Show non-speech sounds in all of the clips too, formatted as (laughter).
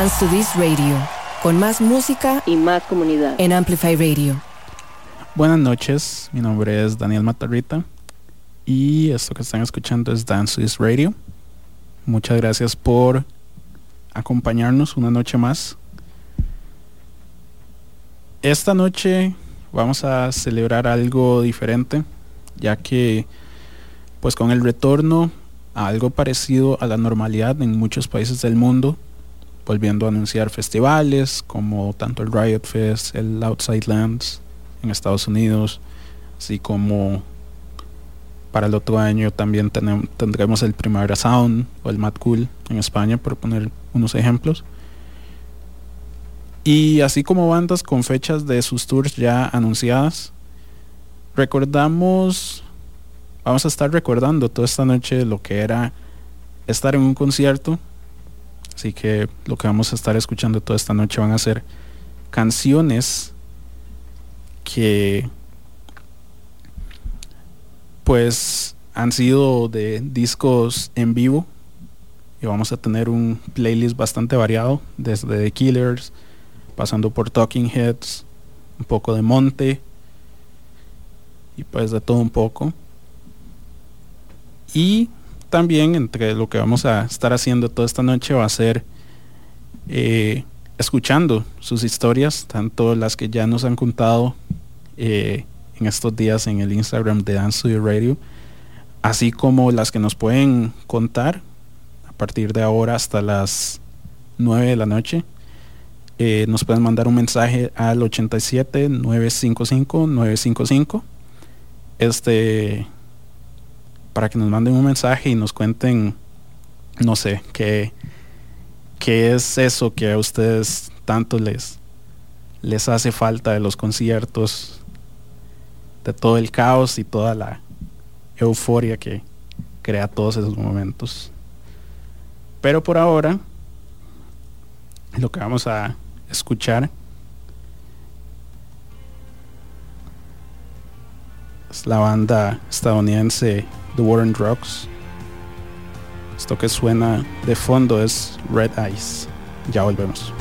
Dance to This Radio, con más música y más comunidad en Amplify Radio. Buenas noches, mi nombre es Daniel Matarrita y esto que están escuchando es Dance to This Radio. Muchas gracias por acompañarnos una noche más. Esta noche vamos a celebrar algo diferente, ya que pues con el retorno a algo parecido a la normalidad en muchos países del mundo, volviendo a anunciar festivales como tanto el Riot Fest, el Outside Lands en Estados Unidos, así como para el otro año también tendremos el Primavera Sound o el Mad Cool en España, por poner unos ejemplos. Y así como bandas con fechas de sus tours ya anunciadas, recordamos, vamos a estar recordando toda esta noche lo que era estar en un concierto. Así que lo que vamos a estar escuchando toda esta noche van a ser canciones que pues han sido de discos en vivo. Y vamos a tener un playlist bastante variado desde The Killers pasando por Talking Heads un poco de Monte y pues de todo un poco. Y también entre lo que vamos a estar haciendo toda esta noche va a ser eh, escuchando sus historias tanto las que ya nos han contado eh, en estos días en el Instagram de Dance Studio Radio, así como las que nos pueden contar a partir de ahora hasta las 9 de la noche. Eh, nos pueden mandar un mensaje al 87 955 955 este para que nos manden un mensaje y nos cuenten no sé qué qué es eso que a ustedes tanto les les hace falta de los conciertos de todo el caos y toda la euforia que crea todos esos momentos. Pero por ahora, lo que vamos a escuchar es la banda estadounidense The War and Drugs. Esto que suena de fondo es Red Eyes. Ya volvemos.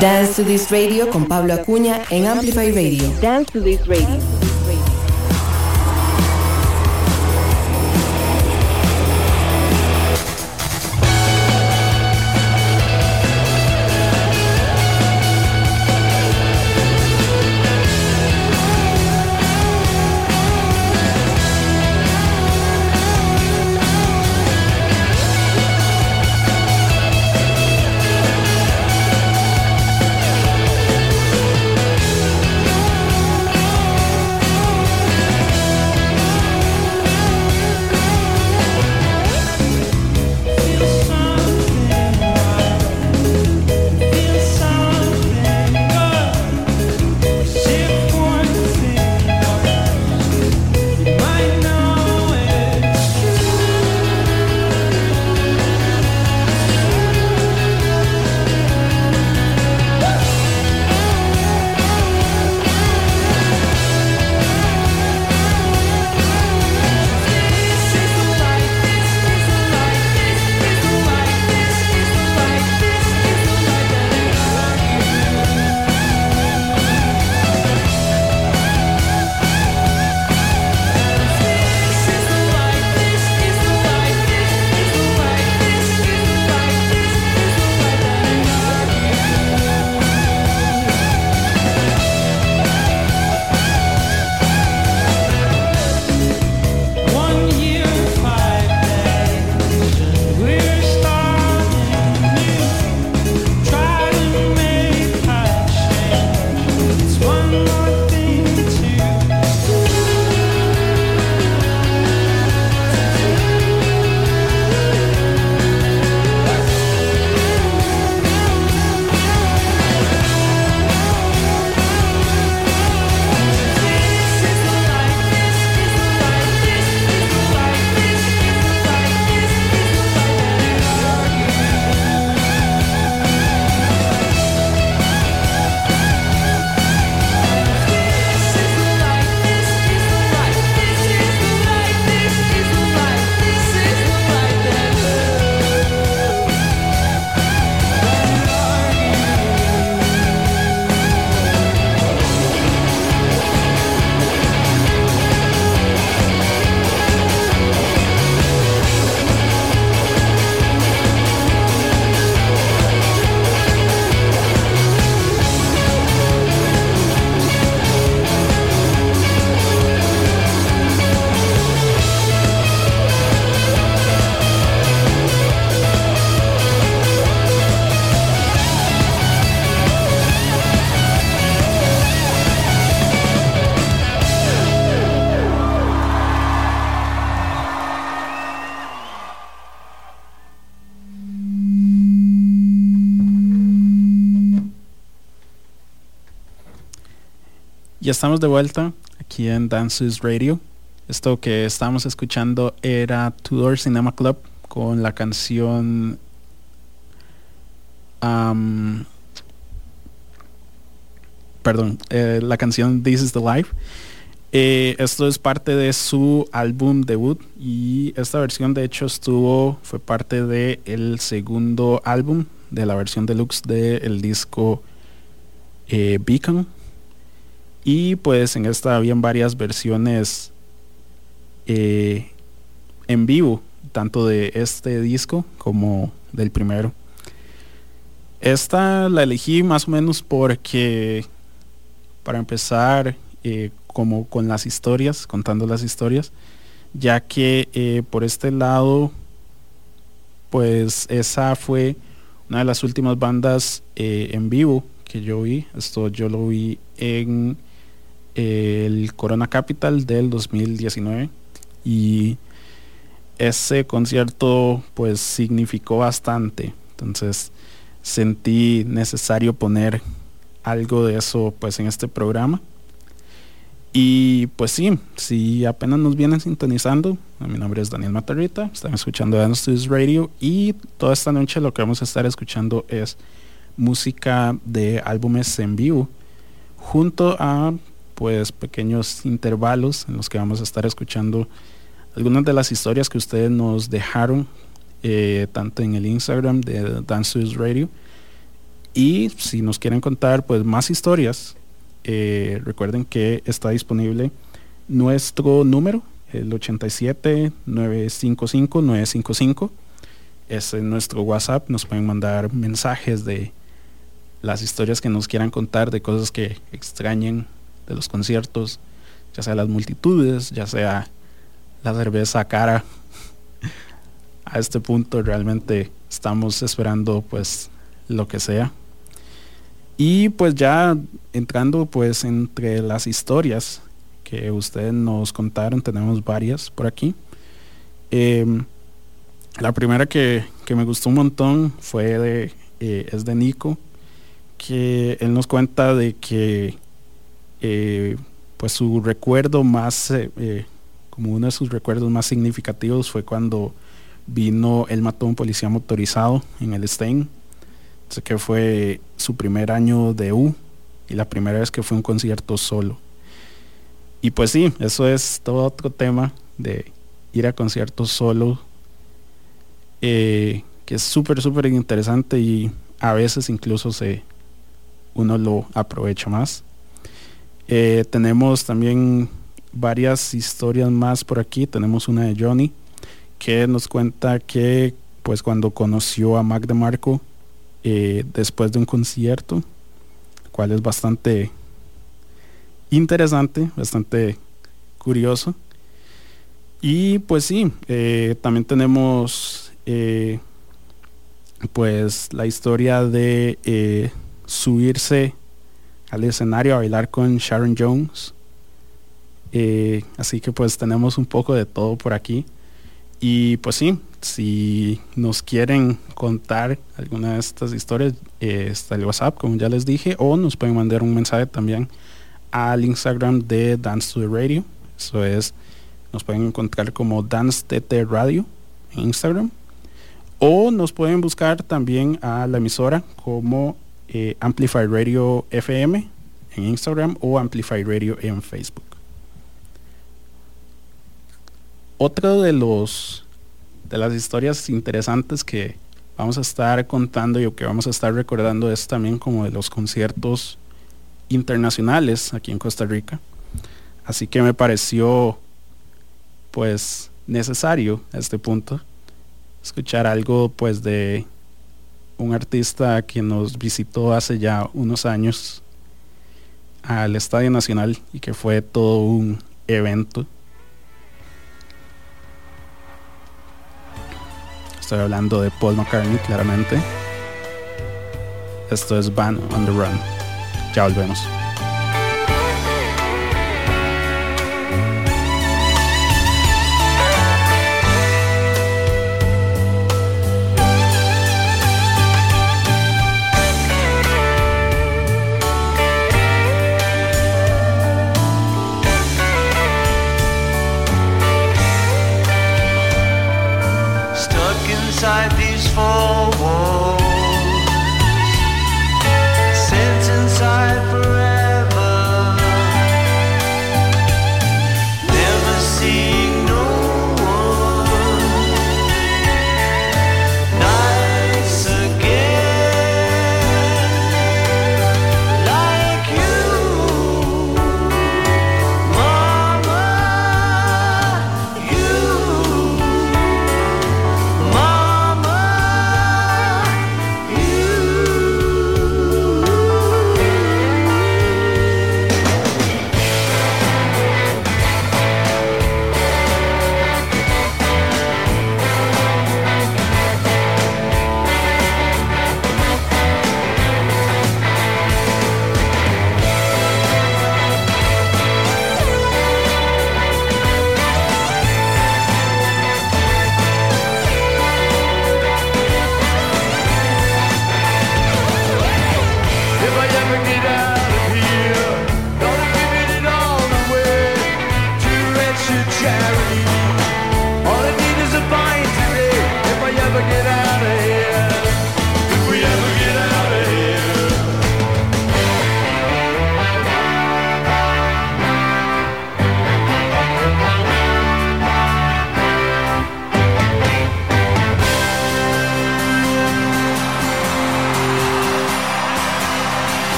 Dance to This Radio con Pablo Acuña en Amplify Radio. Dance to This Radio. Ya estamos de vuelta aquí en Dances Radio. Esto que estamos escuchando era Tudor Cinema Club con la canción perdón, eh, la canción This is the Life. Eh, esto es parte de su álbum debut y esta versión de hecho estuvo, fue parte del el segundo álbum de la versión deluxe del disco eh, Beacon y pues en esta habían varias versiones eh, en vivo, tanto de este disco como del primero. Esta la elegí más o menos porque, para empezar, eh, como con las historias, contando las historias, ya que eh, por este lado, pues esa fue una de las últimas bandas en vivo que yo vi. Esto yo lo vi en el Corona Capital del 2019 y ese concierto pues significó bastante. Entonces sentí necesario poner algo de eso pues en este programa. Y pues sí, si apenas nos vienen sintonizando, mi nombre es Daniel Matarrita, están escuchando Dance Radio y toda esta noche lo que vamos a estar escuchando es música de álbumes en vivo junto a pues pequeños intervalos en los que vamos a estar escuchando algunas de las historias que ustedes nos dejaron eh, tanto en el Instagram de Dances Radio Y si nos quieren contar pues más historias, eh, recuerden que está disponible nuestro número, el 87 955 955. Es nuestro WhatsApp. Nos pueden mandar mensajes de las historias que nos quieran contar, de cosas que extrañen de los conciertos, ya sea las multitudes, ya sea la cerveza cara. (laughs) A este punto realmente estamos esperando pues lo que sea. Y pues ya entrando pues entre las historias que ustedes nos contaron, tenemos varias por aquí. Em, la primera que, me gustó un montón fue de, eh, es de Nico, que él nos cuenta de que eh, pues su recuerdo más, eh, como uno de sus recuerdos más significativos fue cuando vino, él mató a un policía motorizado en el Stein Sé que fue su primer año de U y la primera vez que fue un concierto solo. Y pues sí, eso es todo otro tema de ir a conciertos solo, eh, que es súper, súper interesante y a veces incluso se, uno lo aprovecha más. Eh, tenemos también varias historias más por aquí. Tenemos una de Johnny que nos cuenta que pues cuando conoció a Mac DeMarco eh, después de un concierto, cual es bastante interesante, bastante curioso. Y pues sí, eh, también tenemos eh, pues la historia de subirse al escenario a bailar con Sharon Jones. así que pues tenemos un poco de todo por aquí. Y pues sí, si nos quieren contar alguna de estas historias, eh, está el WhatsApp, como ya les dije, o nos pueden mandar un mensaje también al Instagram de Dance to the Radio. Eso es, nos pueden encontrar como Dance TT Radio en Instagram. O nos pueden buscar también a la emisora como eh, Amplify Radio FM en Instagram o Amplify Radio en Facebook. Otro de los de las historias interesantes que vamos a estar contando y que vamos a estar recordando es también como de los conciertos internacionales aquí en Costa Rica. Así que me pareció pues necesario a este punto escuchar algo pues de un artista que nos visitó hace ya unos años al Estadio Nacional y que fue todo un evento Estoy hablando de Paul McCartney, claramente. Esto es Van on the Run. Ya volvemos. for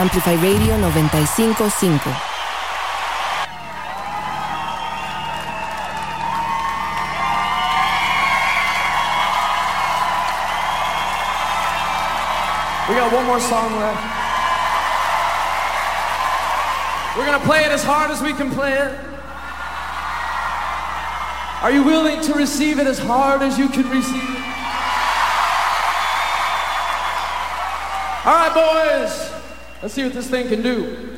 Amplify Radio 955. We got one more song left. We're gonna play it as hard as we can play it. Are you willing to receive it as hard as you can receive it? All right, boys. Let's see what this thing can do.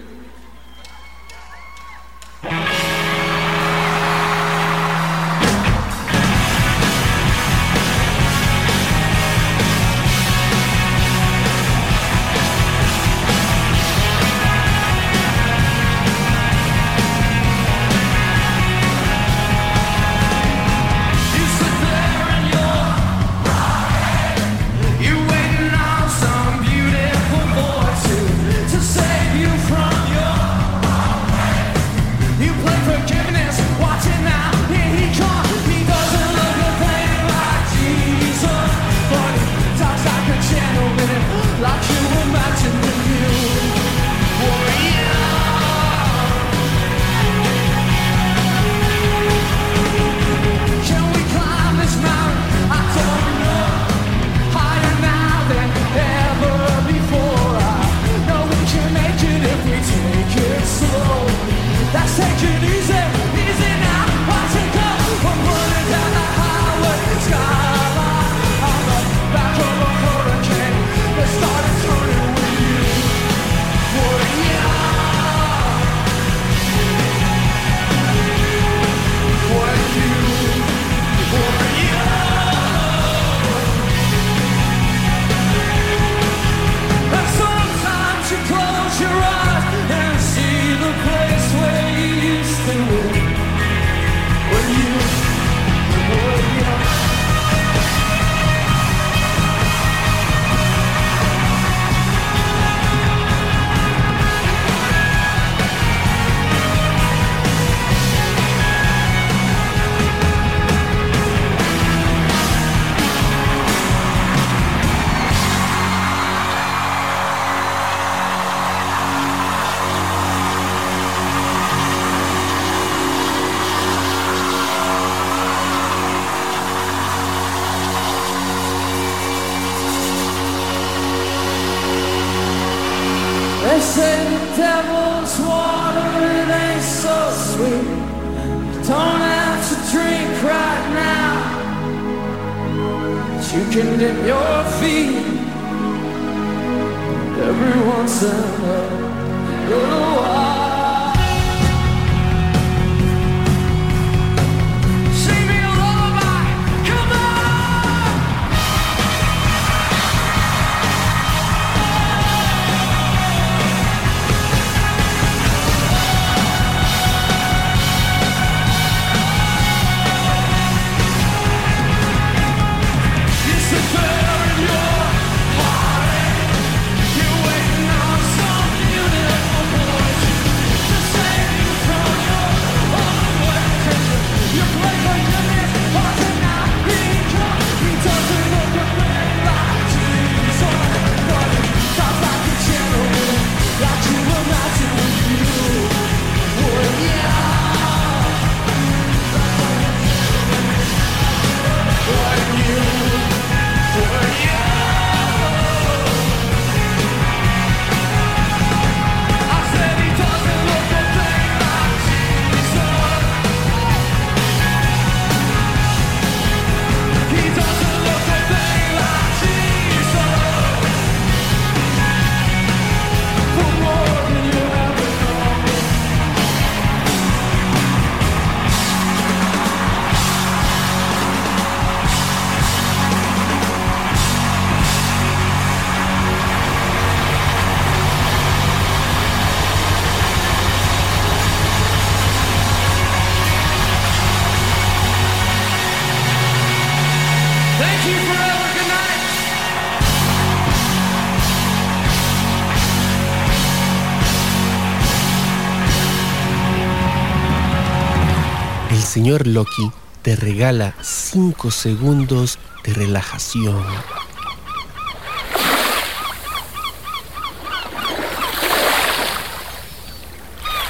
Loki te regala 5 segundos de relajación.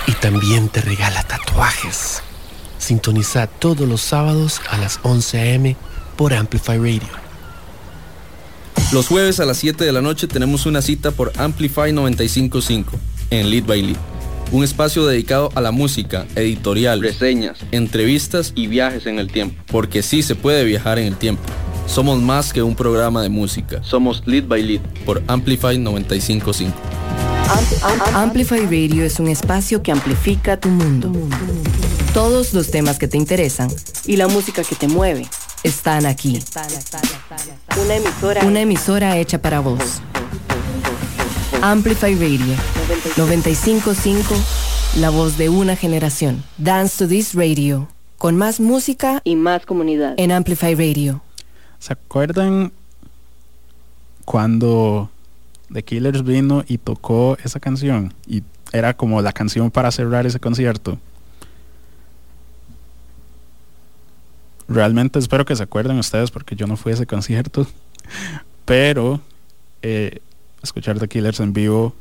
Y también te regala tatuajes. Sintoniza todos los sábados a las 11 a.m. por Amplify Radio. Los jueves a las 7 de la noche tenemos una cita por Amplify 955 en Lead by Lead. Un espacio dedicado a la música, editorial, reseñas, entrevistas y viajes en el tiempo. Porque sí se puede viajar en el tiempo. Somos más que un programa de música. Somos Lead by Lead por Amplify 955. Amplify Radio es un espacio que amplifica tu mundo. Todos los temas que te interesan y la música que te mueve están aquí. Una emisora, una emisora hecha para vos. Amplify Radio 955, la voz de una generación. Dance to this radio, con más música y más comunidad en Amplify Radio. ¿Se acuerdan cuando The Killers vino y tocó esa canción? Y era como la canción para cerrar ese concierto. Realmente espero que se acuerden ustedes porque yo no fui a ese concierto. (laughs) Pero eh, escuchar The Killers en vivo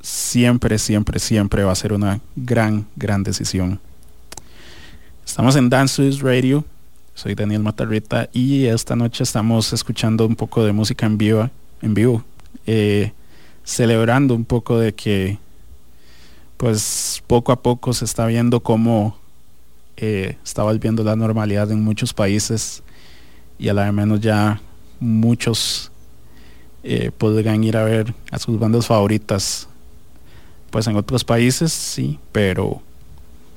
siempre, siempre, siempre va a ser una gran, gran decisión. Estamos en Dance Radio. Soy Daniel Matarrita y esta noche estamos escuchando un poco de música en vivo, en vivo, eh, celebrando un poco de que, pues, poco a poco se está viendo cómo eh, está volviendo la normalidad en muchos países y a la menos ya muchos eh, podrán ir a ver a sus bandas favoritas pues en otros países sí pero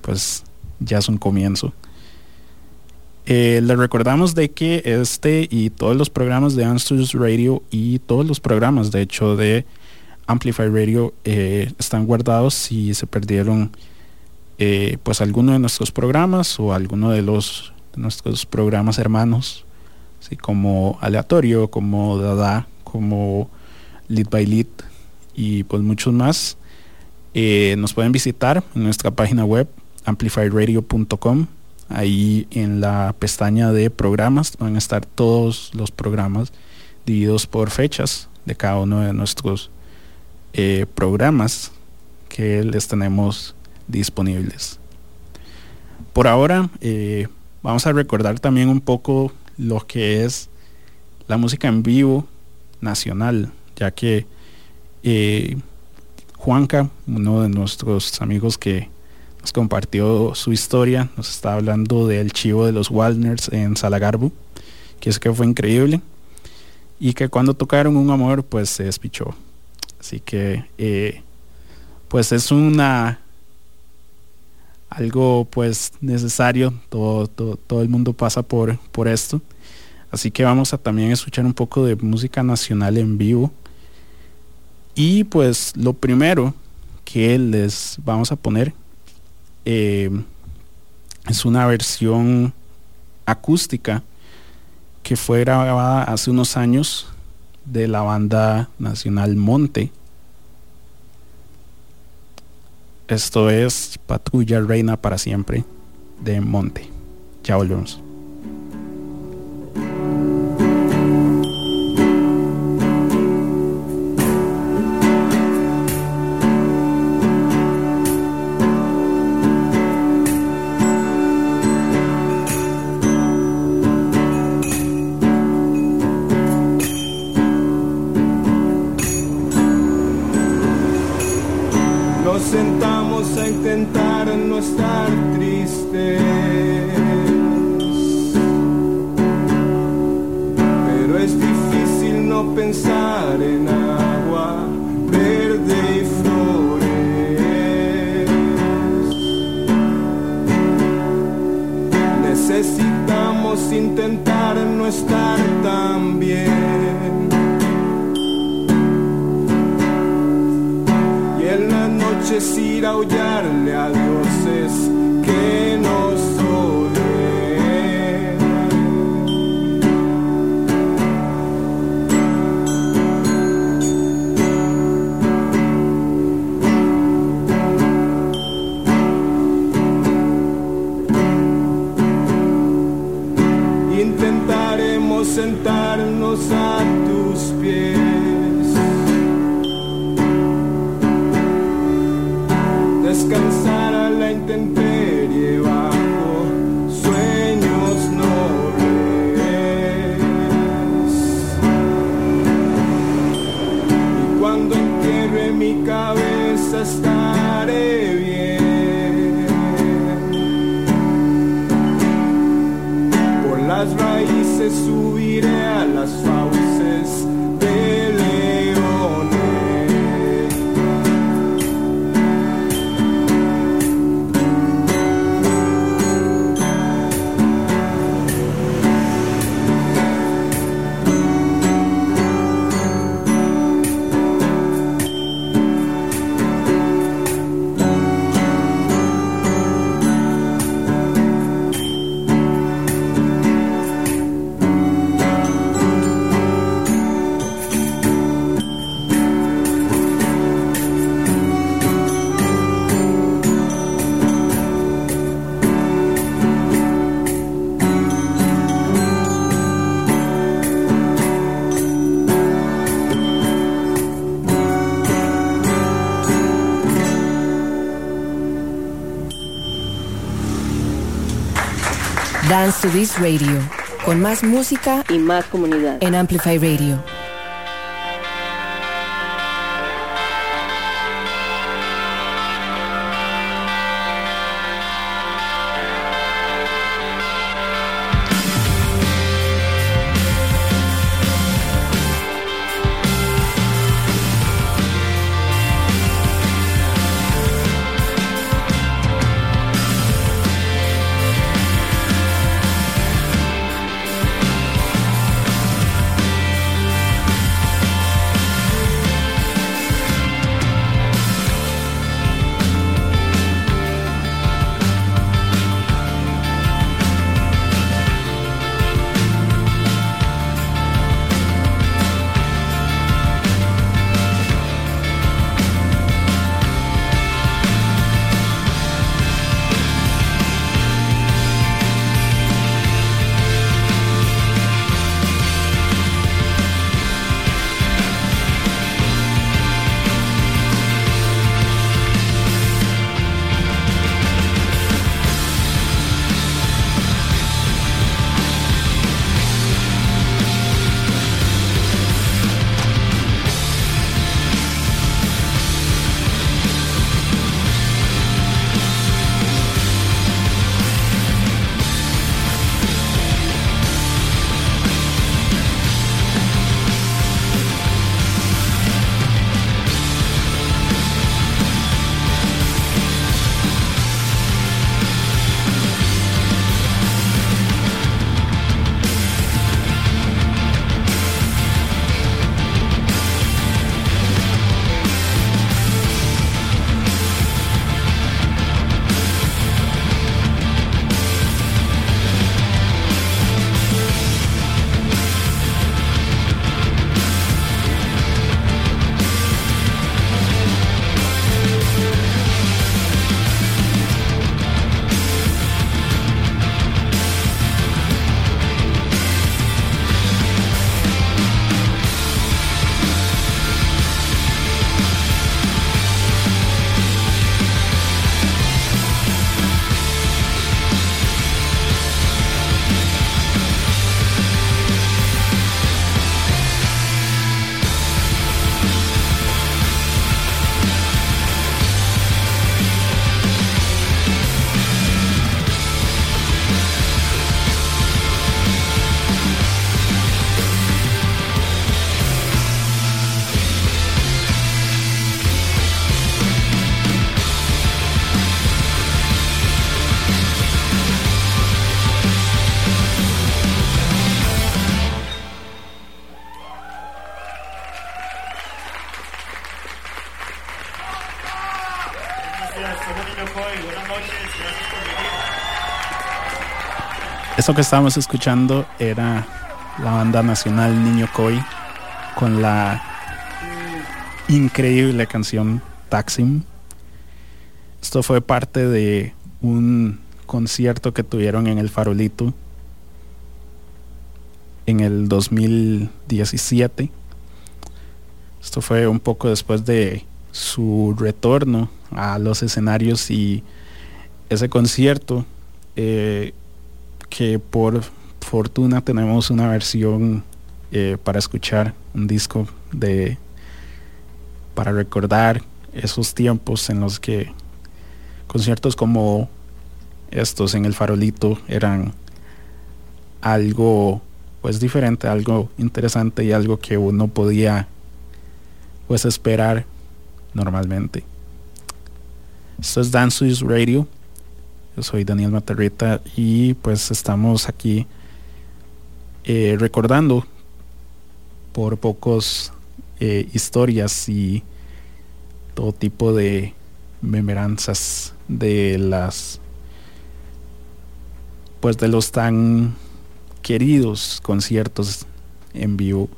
pues ya es un comienzo eh, les recordamos de que este y todos los programas de Answers Radio y todos los programas de hecho de Amplify Radio eh, están guardados si se perdieron eh, pues alguno de nuestros programas o alguno de los de nuestros programas hermanos así como aleatorio como Dada como Lead by Lead y pues muchos más. Eh, nos pueden visitar en nuestra página web amplifyradio.com. Ahí en la pestaña de programas van a estar todos los programas divididos por fechas de cada uno de nuestros eh, programas que les tenemos disponibles. Por ahora eh, vamos a recordar también un poco lo que es la música en vivo nacional, ya que Juanca, uno de nuestros amigos que nos compartió su historia, nos está hablando del chivo de los Walners en Salagarbu, que es que fue increíble y que cuando tocaron un amor pues se despichó. Así que eh, pues es una algo pues necesario, todo, todo, todo el mundo pasa por, por esto Así que vamos a también escuchar un poco de música nacional en vivo. Y pues lo primero que les vamos a poner eh, es una versión acústica que fue grabada hace unos años de la banda nacional Monte. Esto es Patrulla Reina para siempre de Monte. Ya volvemos. To This Radio, con más música y más comunidad. en Amplify Radio. Eso que estábamos escuchando era la banda nacional Niño Coy con la increíble canción Taxim. Esto fue parte de un concierto que tuvieron en el Farolito en el 2017. Esto fue un poco después de su retorno a los escenarios y ese concierto eh, que por fortuna tenemos una versión eh, para escuchar, un disco de para recordar esos tiempos en los que conciertos como estos en el farolito eran algo pues diferente, algo interesante y algo que uno podía pues esperar normalmente. Esto es Dance Radio. Yo soy Daniel Matarrita y pues estamos aquí eh, recordando por pocos eh, historias y todo tipo de memoranzas de las pues de los tan queridos conciertos en vivo.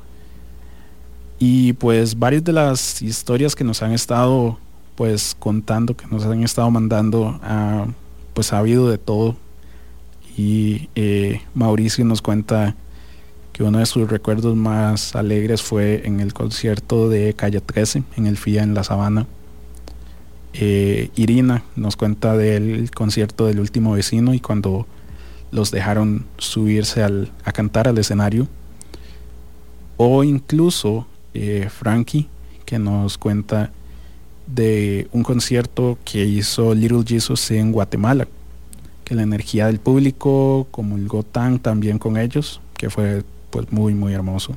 Y pues varias de las historias que nos han estado pues contando que nos han estado mandando ah, pues ha habido de todo y eh, Mauricio nos cuenta que uno de sus recuerdos más alegres fue en el concierto de Calle 13, en el FIA en La Sabana. Eh, Irina nos cuenta del concierto del último vecino y cuando los dejaron subirse a cantar al escenario. O incluso eh, Frankie, que nos cuenta de un concierto que hizo Little Jesus en Guatemala, que la energía del público comulgó tan también con ellos, que fue pues muy muy hermoso.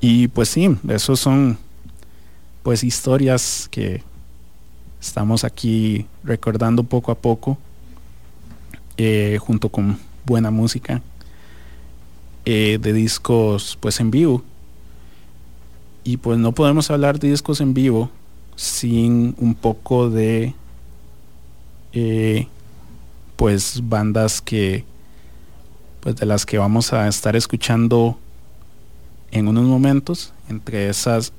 Y pues sí, esos son pues historias que estamos aquí recordando poco a poco, eh, junto con buena música eh, de discos pues en vivo. Y pues no podemos hablar de discos en vivo sin un poco de eh, pues bandas que pues, de las que vamos a estar escuchando en unos momentos. Entre esas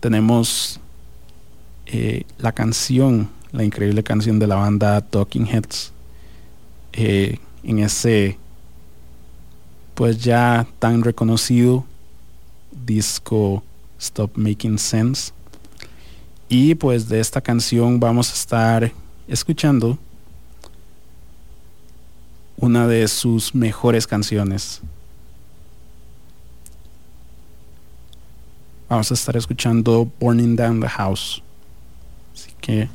tenemos eh, la canción, la increíble canción de la banda Talking Heads. Eh, en ese pues ya tan reconocido disco Stop Making Sense. Y pues de esta canción vamos a estar escuchando una de sus mejores canciones. Vamos a estar escuchando Burning Down the House. Así que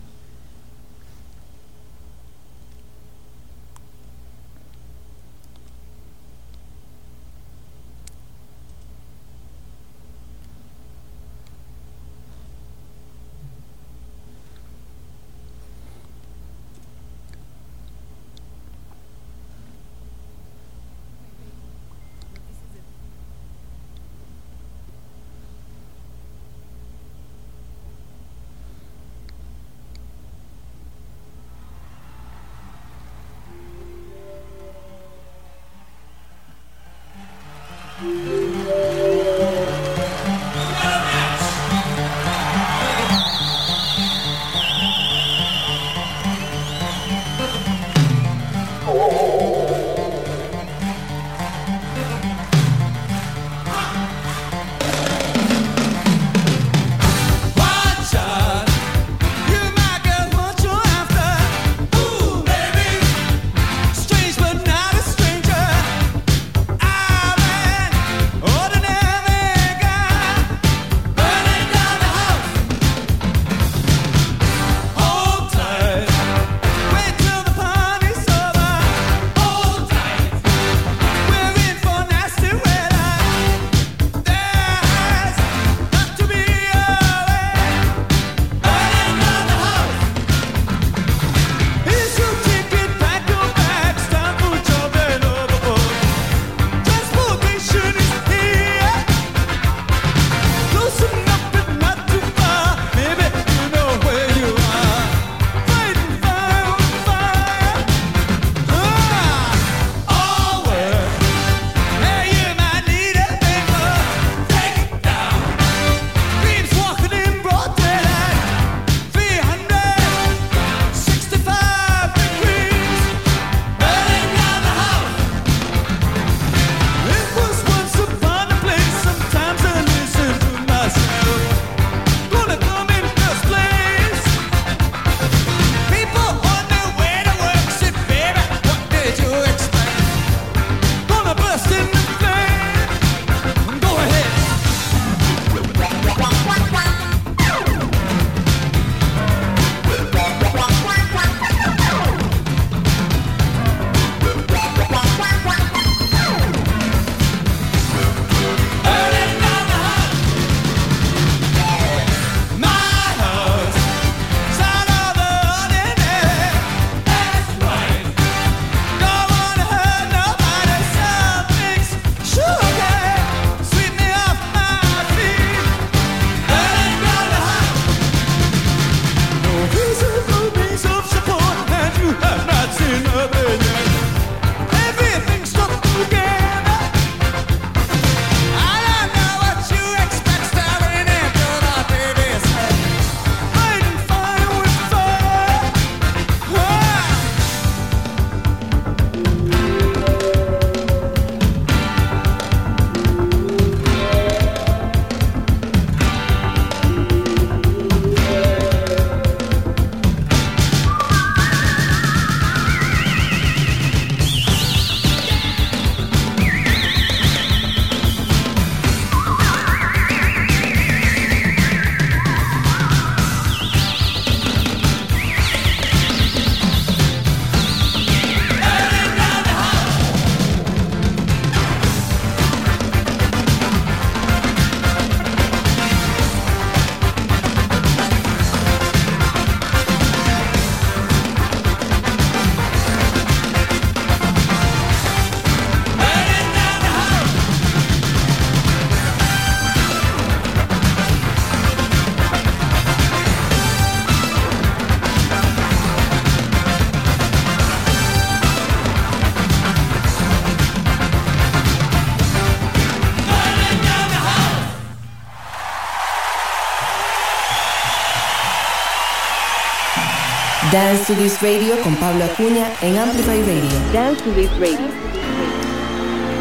Dance to This Radio con Pablo Acuña en Amplify Radio. Dance to This Radio.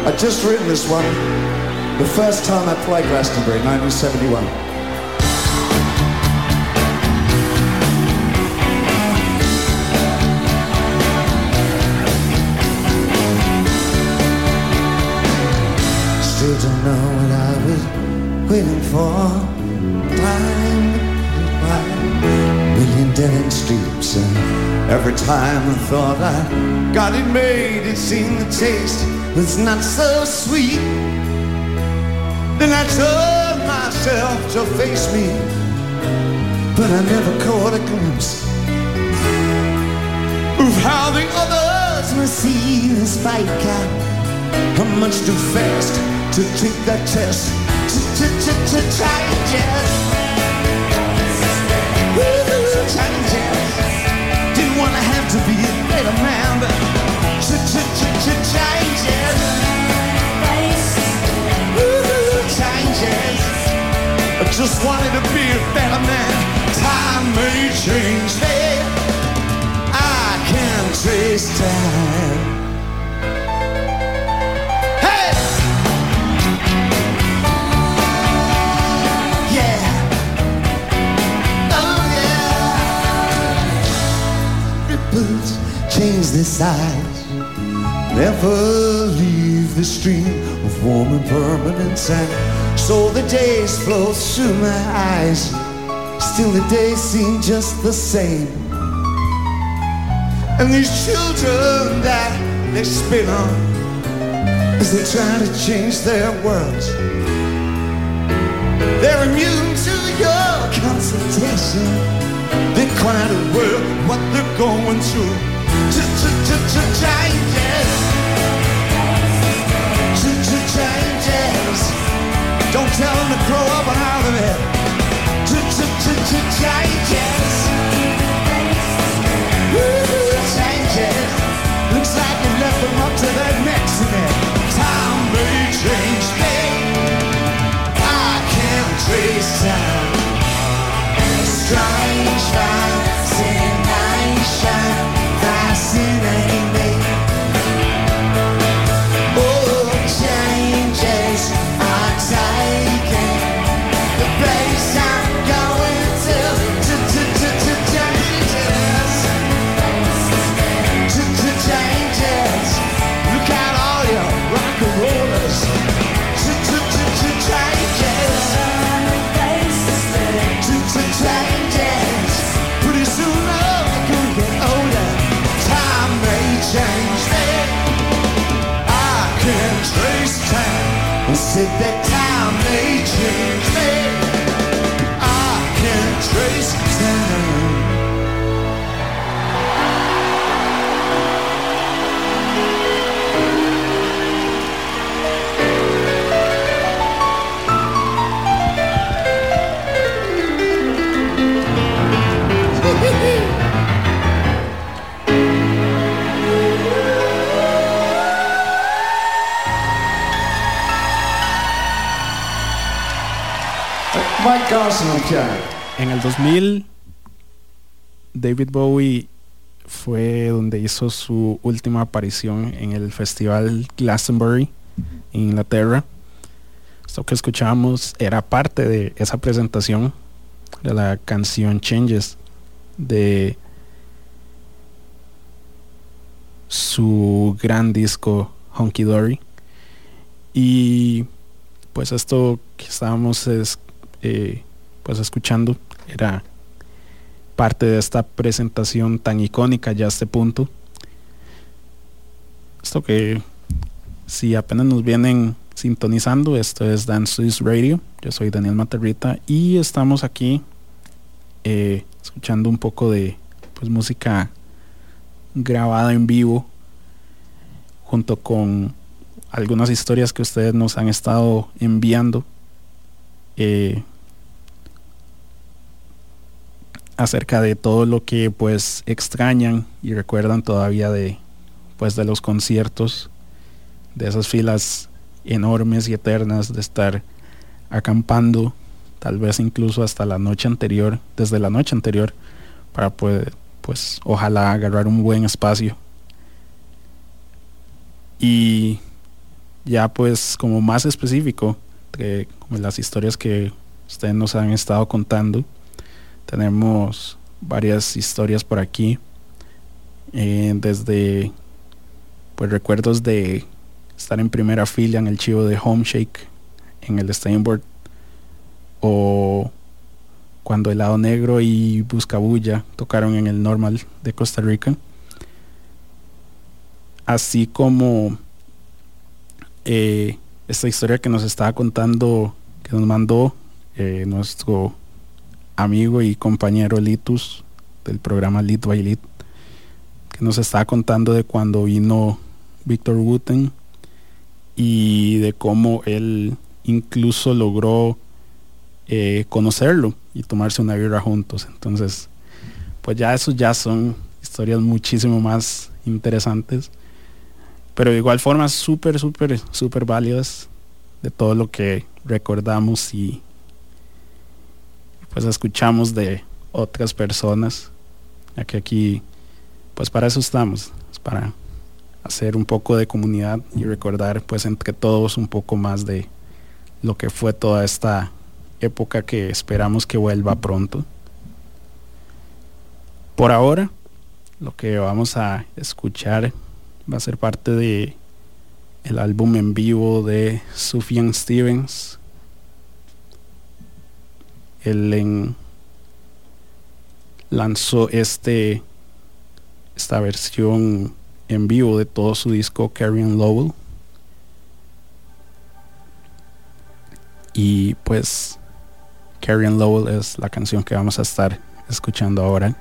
I just written this one the first time I played Glastonbury, 1971. Still don't know what I was waiting for. Time by million dead end and every time I thought I got it made, it seemed the taste was not so sweet. Then I told myself to face me, but I never caught a glimpse of how the others receive this fight cat. I'm much too fast to take that test. To changes. Changes. Didn't wanna have to be a better man, but changes. Changes. I just wanted to be a better man. Time may change me. I can trace time. Change their size. Never leave the stream of warm impermanence and so the days flow through my eyes. Still the days seem just the same. And these children that they spin on as they try to change their worlds. They're immune to your consultation. They're quite aware of what they're going through. Looks like you left them up to their necks in it. it that En el 2000, David Bowie fue donde hizo su última aparición en el festival Glastonbury en Inglaterra. Esto que escuchamos era parte de esa presentación de la canción Changes de su gran disco Honky Dory. Y pues esto que estábamos es, eh, pues escuchando era parte de esta presentación tan icónica ya a este punto. Esto que si apenas nos vienen sintonizando, esto es Dance Swiss Radio. Yo soy Daniel Materrita y estamos aquí eh, escuchando un poco de pues música grabada en vivo junto con algunas historias que ustedes nos han estado enviando eh, acerca de todo lo que pues extrañan y recuerdan todavía de pues de los conciertos de esas filas enormes y eternas de estar acampando tal vez incluso hasta la noche anterior desde la noche anterior para poder, pues ojalá agarrar un buen espacio. Y ya pues como más específico, como las historias que ustedes nos han estado contando, tenemos varias historias por aquí, eh, desde pues recuerdos de estar en primera fila en el chivo de Home Shake en el Steinboard o cuando Helado Negro y Buscabulla tocaron en el Normal de Costa Rica. Así como eh, esta historia que nos estaba contando, que nos mandó eh, nuestro amigo y compañero Litus del programa Lit by Lit, que nos estaba contando de cuando vino Víctor Wooten y de cómo él incluso logró eh, conocerlo y tomarse una birra juntos. Entonces, pues ya eso ya son historias muchísimo más interesantes. Pero de igual forma súper, súper, súper válidas de todo lo que recordamos y pues escuchamos de otras personas. Ya que aquí, pues para eso estamos, para hacer un poco de comunidad y recordar pues entre todos un poco más de lo que fue toda esta época que esperamos que vuelva pronto. Por ahora, lo que vamos a escuchar va a ser parte de el álbum en vivo de Sufjan Stevens. Él lanzó este esta versión en vivo de todo su disco Carrion Lowell. Y pues Carrion Lowell es la canción que vamos a estar escuchando ahora.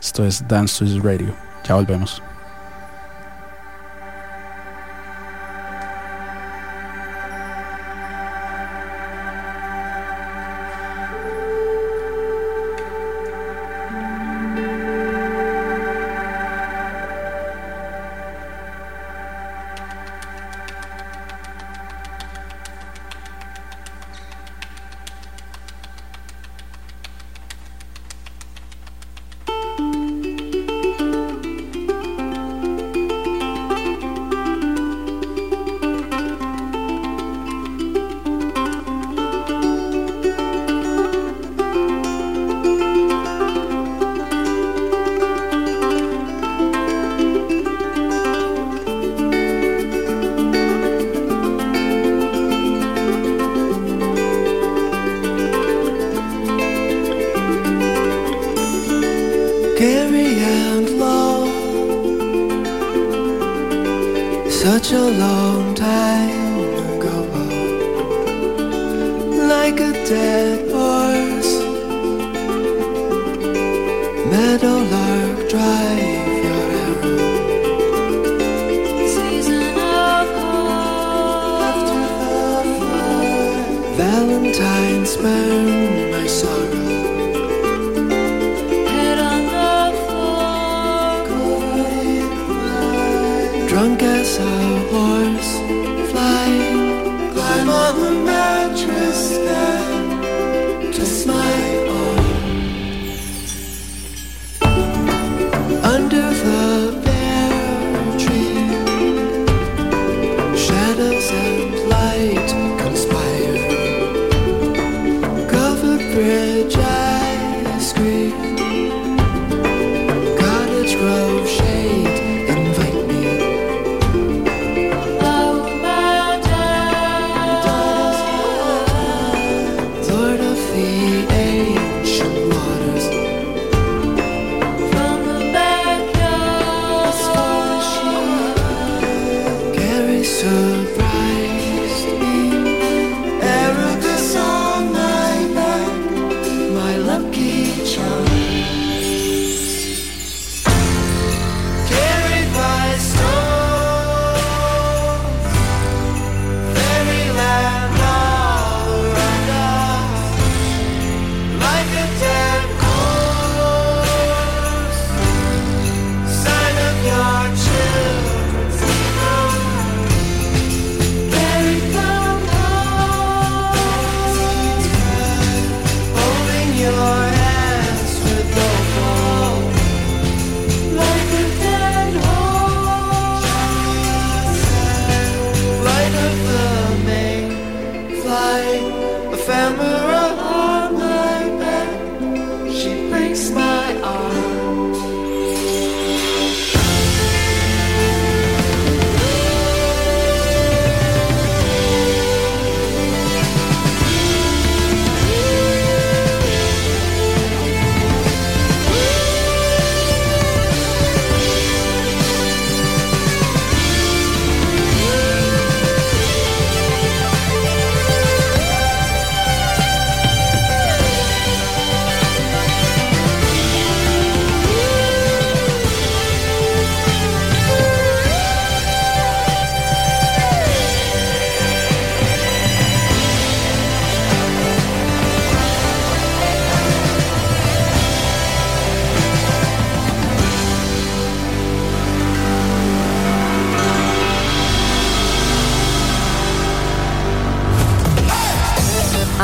Esto es Dance to Radio. Ya volvemos. time ago, like a dead.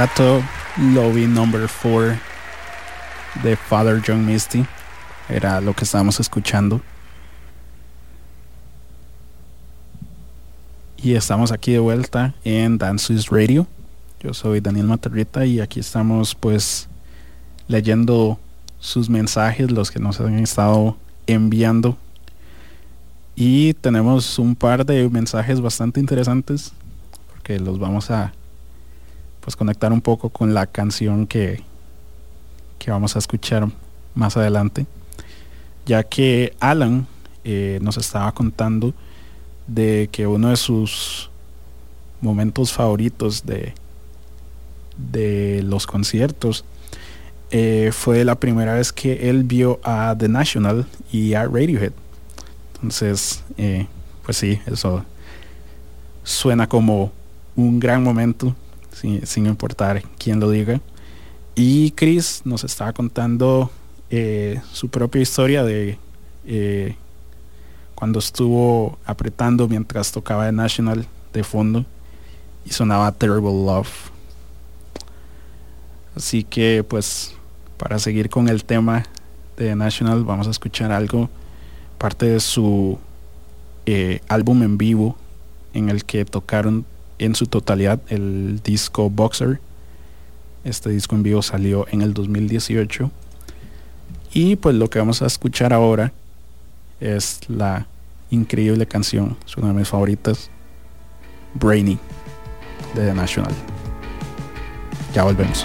Lobby Number 4 de Father John Misty. Era lo que estábamos escuchando. Y estamos aquí de vuelta en Dance Radio. Yo soy Daniel Matarrita y aquí estamos pues leyendo sus mensajes, los que nos han estado enviando. Y tenemos un par de mensajes bastante interesantes porque los vamos a pues conectar un poco con la canción que, que vamos a escuchar más adelante, ya que Alan eh, nos estaba contando de que uno de sus momentos favoritos de, de los conciertos eh, fue la primera vez que él vio a The National y a Radiohead. Entonces, eh, pues sí, eso suena como un gran momento sin, importar quién lo diga. Y Chris nos estaba contando eh, su propia historia de eh, cuando estuvo apretando mientras tocaba The National de fondo y sonaba Terrible Love. Así que pues para seguir con el tema de National vamos a escuchar algo, parte de su eh, álbum en vivo en el que tocaron en su totalidad el disco Boxer. Este disco en vivo salió en el 2018. Y pues lo que vamos a escuchar ahora es la increíble canción, es una de mis favoritas, Brainy, de The National. Ya volvemos.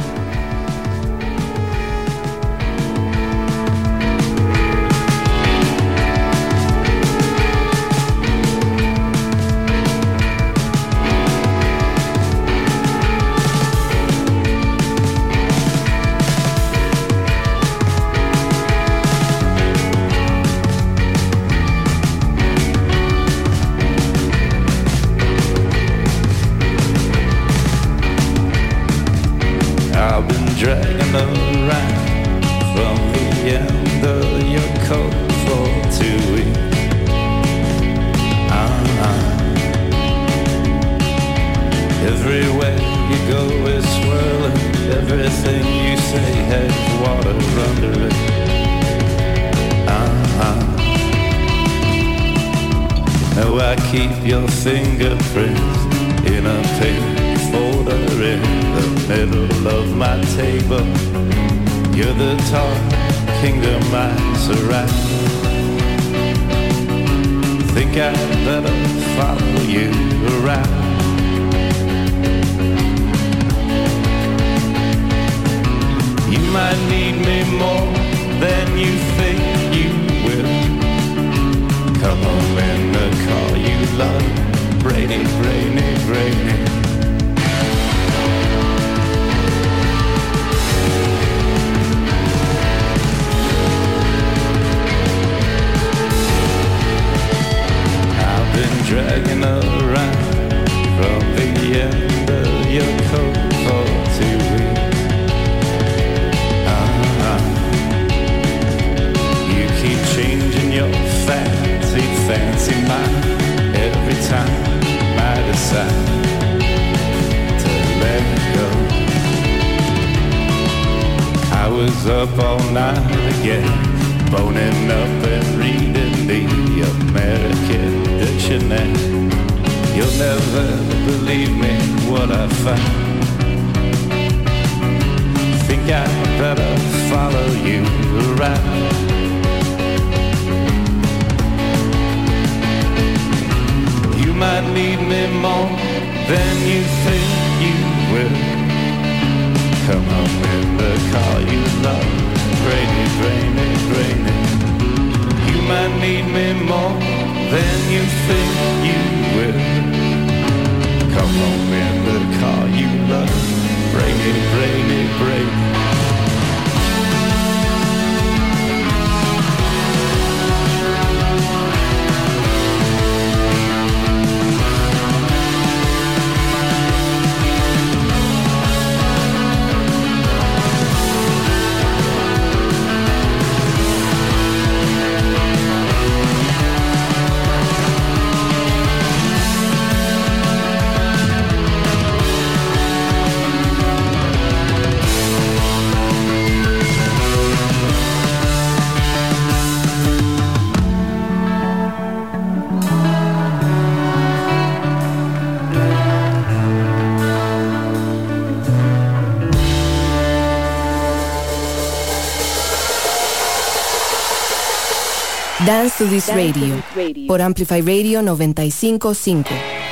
Dance to this radio. Por Amplify Radio 955.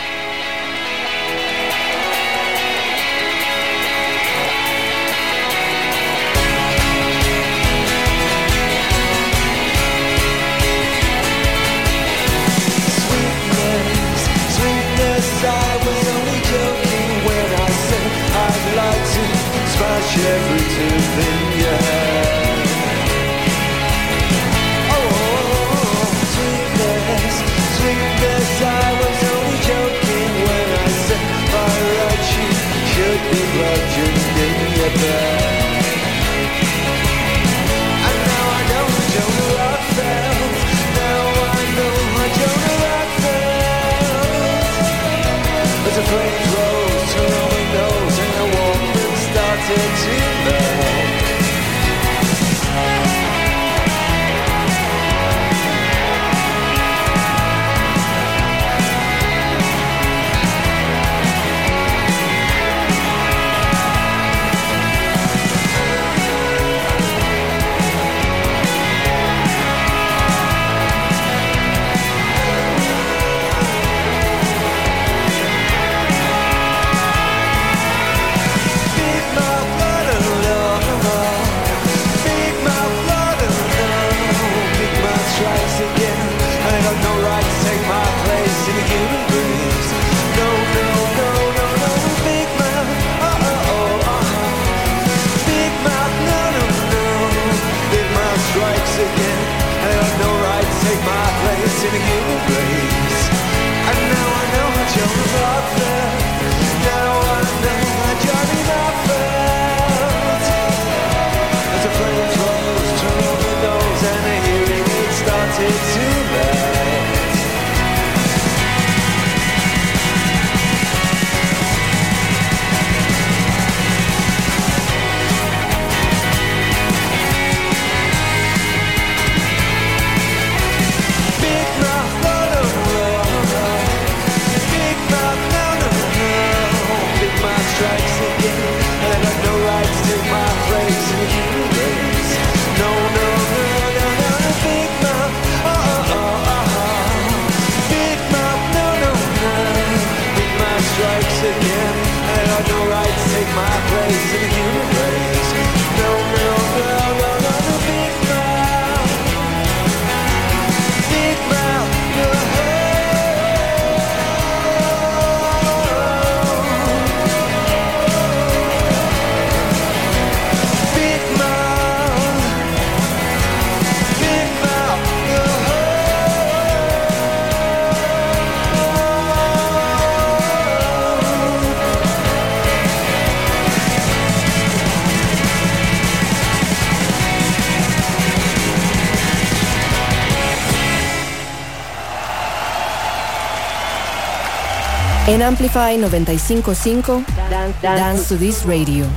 En Amplify 955, Dance, Dance to This Radio.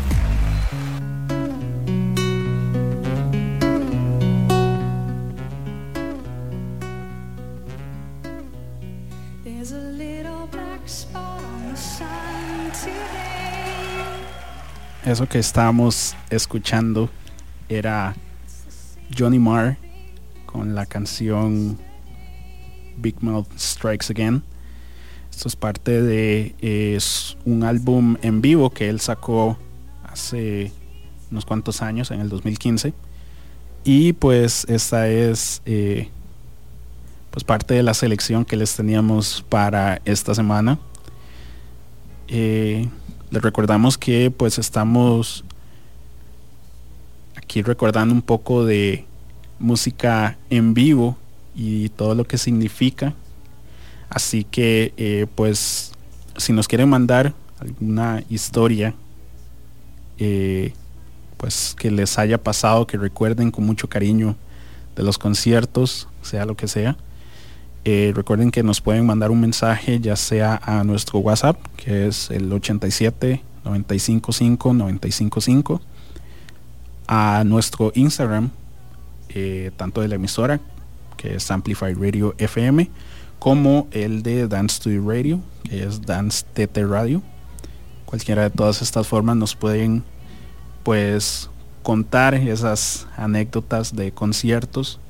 There's a little black spot on the sun today. Eso que estábamos escuchando era Johnny Marr con la canción Big Mouth Strikes Again. Es parte de es un álbum en vivo que él sacó hace unos cuantos años, en el 2015. Y pues esta es eh, pues parte de la selección que les teníamos para esta semana. Eh, les recordamos que pues estamos aquí recordando un poco de música en vivo y todo lo que significa. Así que eh, pues si nos quieren mandar alguna historia eh, pues que les haya pasado, que recuerden con mucho cariño de los conciertos, sea lo que sea. Eh, recuerden que nos pueden mandar un mensaje ya sea a nuestro WhatsApp, que es el 87 955 955, a nuestro Instagram, tanto de la emisora, que es Amplify Radio FM, como el de Dance Studio Radio, que es Dance TT Radio. Cualquiera de todas estas formas nos pueden pues contar esas anécdotas de conciertos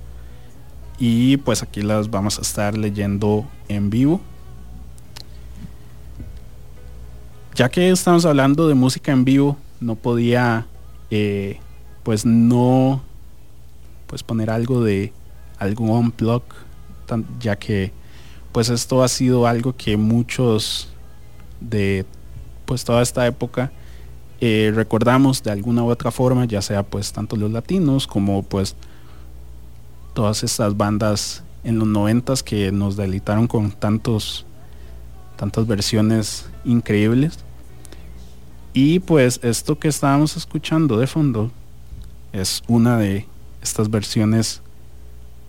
y pues aquí las vamos a estar leyendo en vivo. Ya que estamos hablando de música en vivo, no podía eh, pues no pues poner algo de algún unplug, ya que pues esto ha sido algo que muchos de pues toda esta época eh, recordamos de alguna u otra forma, ya sea pues tanto los latinos como pues todas estas bandas en los noventas que nos deleitaron con tantos tantas versiones increíbles. Y pues esto que estábamos escuchando de fondo es una de estas versiones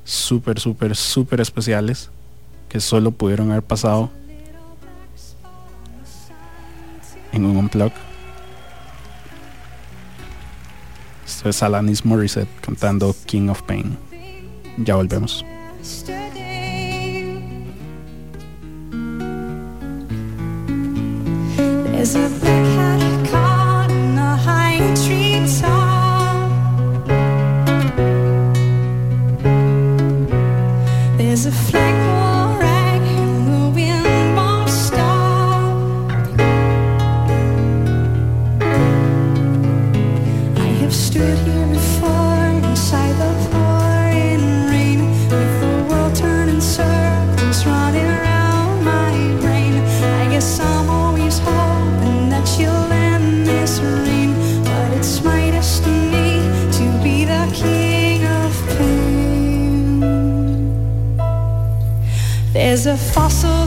súper súper súper especiales que solo pudieron haber pasado en un unplug. Esto es Alanis Morissette cantando King of Pain. Ya volvemos There's a fossil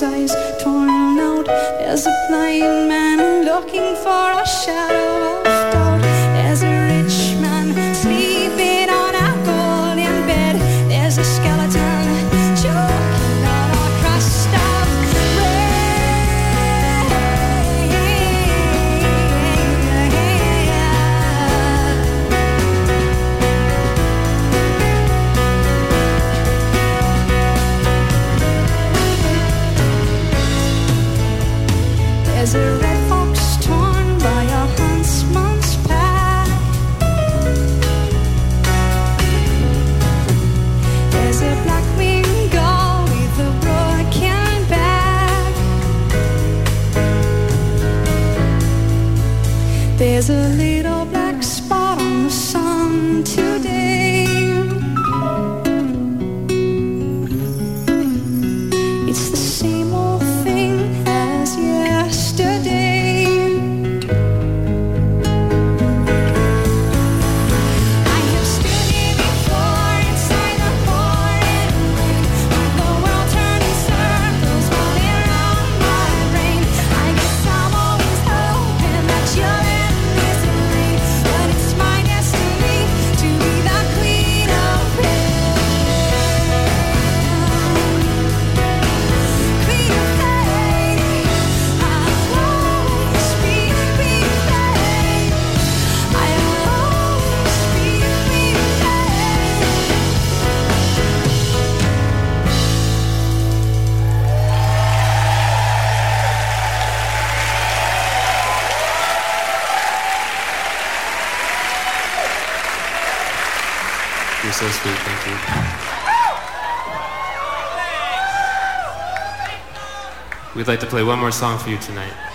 his eyes torn out. There's a blind man looking for a shadow. I'd like to play one more song for you tonight.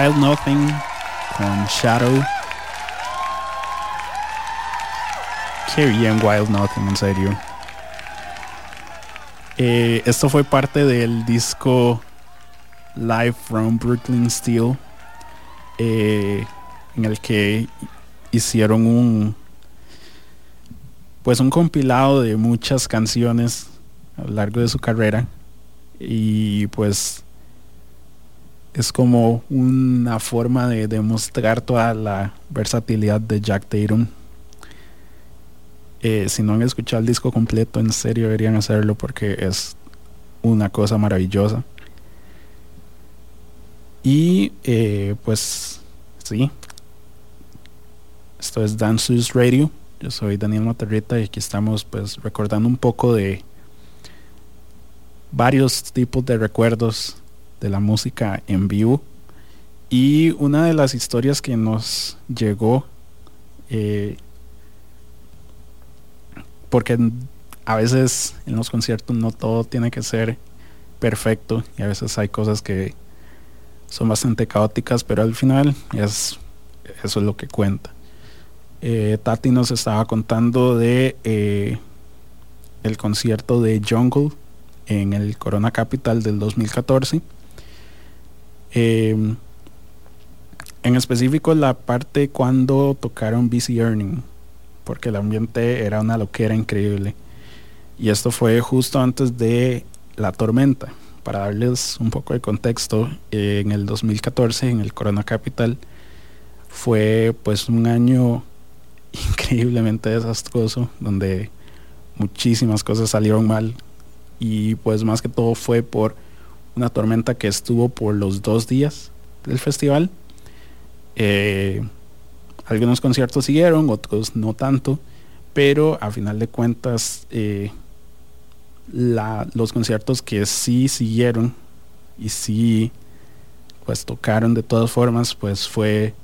Wild Nothing con Shadow. Qué bien Wild Nothing, en serio. Eh, esto fue parte del disco Live from Brooklyn Steel, eh, en el que hicieron un pues un compilado de muchas canciones a lo largo de su carrera y pues es como una forma de demostrar toda la versatilidad de Jack Tatum. Eh, si no han escuchado el disco completo, en serio deberían hacerlo porque es una cosa maravillosa. Y eh, pues sí, esto es Dance's Radio. Yo soy Daniel Matarrita y aquí estamos pues recordando un poco de varios tipos de recuerdos de la música en vivo. Y una de las historias que nos llegó, eh, porque a veces en los conciertos no todo tiene que ser perfecto y a veces hay cosas que son bastante caóticas, pero al final es, eso es lo que cuenta. Eh, Tati nos estaba contando de eh, el concierto de Jungle en el Corona Capital del 2014. Eh, en específico la parte cuando tocaron BC Earning, porque el ambiente era una loquera increíble. Y esto fue justo antes de la tormenta. Para darles un poco de contexto, en el 2014 en el Corona Capital fue pues un año (laughs) increíblemente desastroso donde muchísimas cosas salieron mal y pues más que todo fue por una tormenta que estuvo por los dos días del festival. Eh, algunos conciertos siguieron, otros no tanto, pero a final de cuentas eh, la, los conciertos que sí siguieron y sí pues tocaron de todas formas, pues fue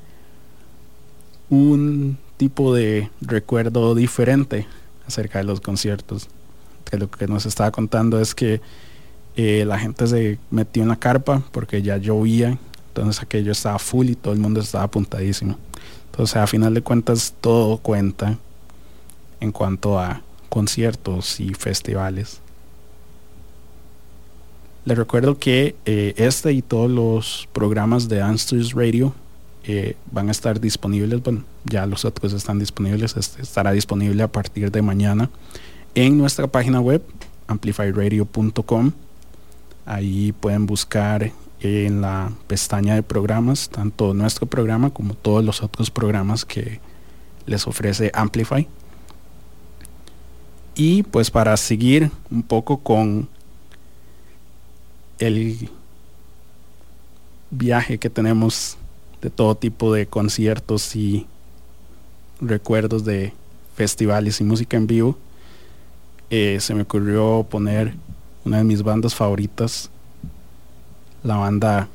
un tipo de recuerdo diferente acerca de los conciertos. Que lo que nos estaba contando es que eh, la gente se metió en la carpa porque ya llovía, entonces aquello estaba full y todo el mundo estaba apuntadísimo. Entonces a final de cuentas todo cuenta en cuanto a conciertos y festivales. Les recuerdo que eh, este y todos los programas de Answers Radio eh, van a estar disponibles, bueno, ya los otros están disponibles, este estará disponible a partir de mañana en nuestra página web amplifyradio.com. Ahí pueden buscar en la pestaña de programas, tanto nuestro programa como todos los otros programas que les ofrece Amplify. Y pues para seguir un poco con el viaje que tenemos de todo tipo de conciertos y recuerdos de festivales y música en vivo, eh, se me ocurrió poner una de mis bandas favoritas, la banda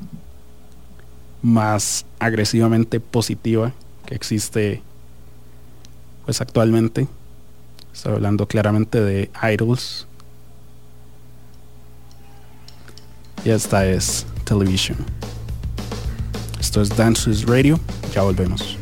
más agresivamente positiva que existe pues actualmente. Estoy hablando claramente de Idols. Y esta es Television. Esto es Dances Radio. Ya volvemos.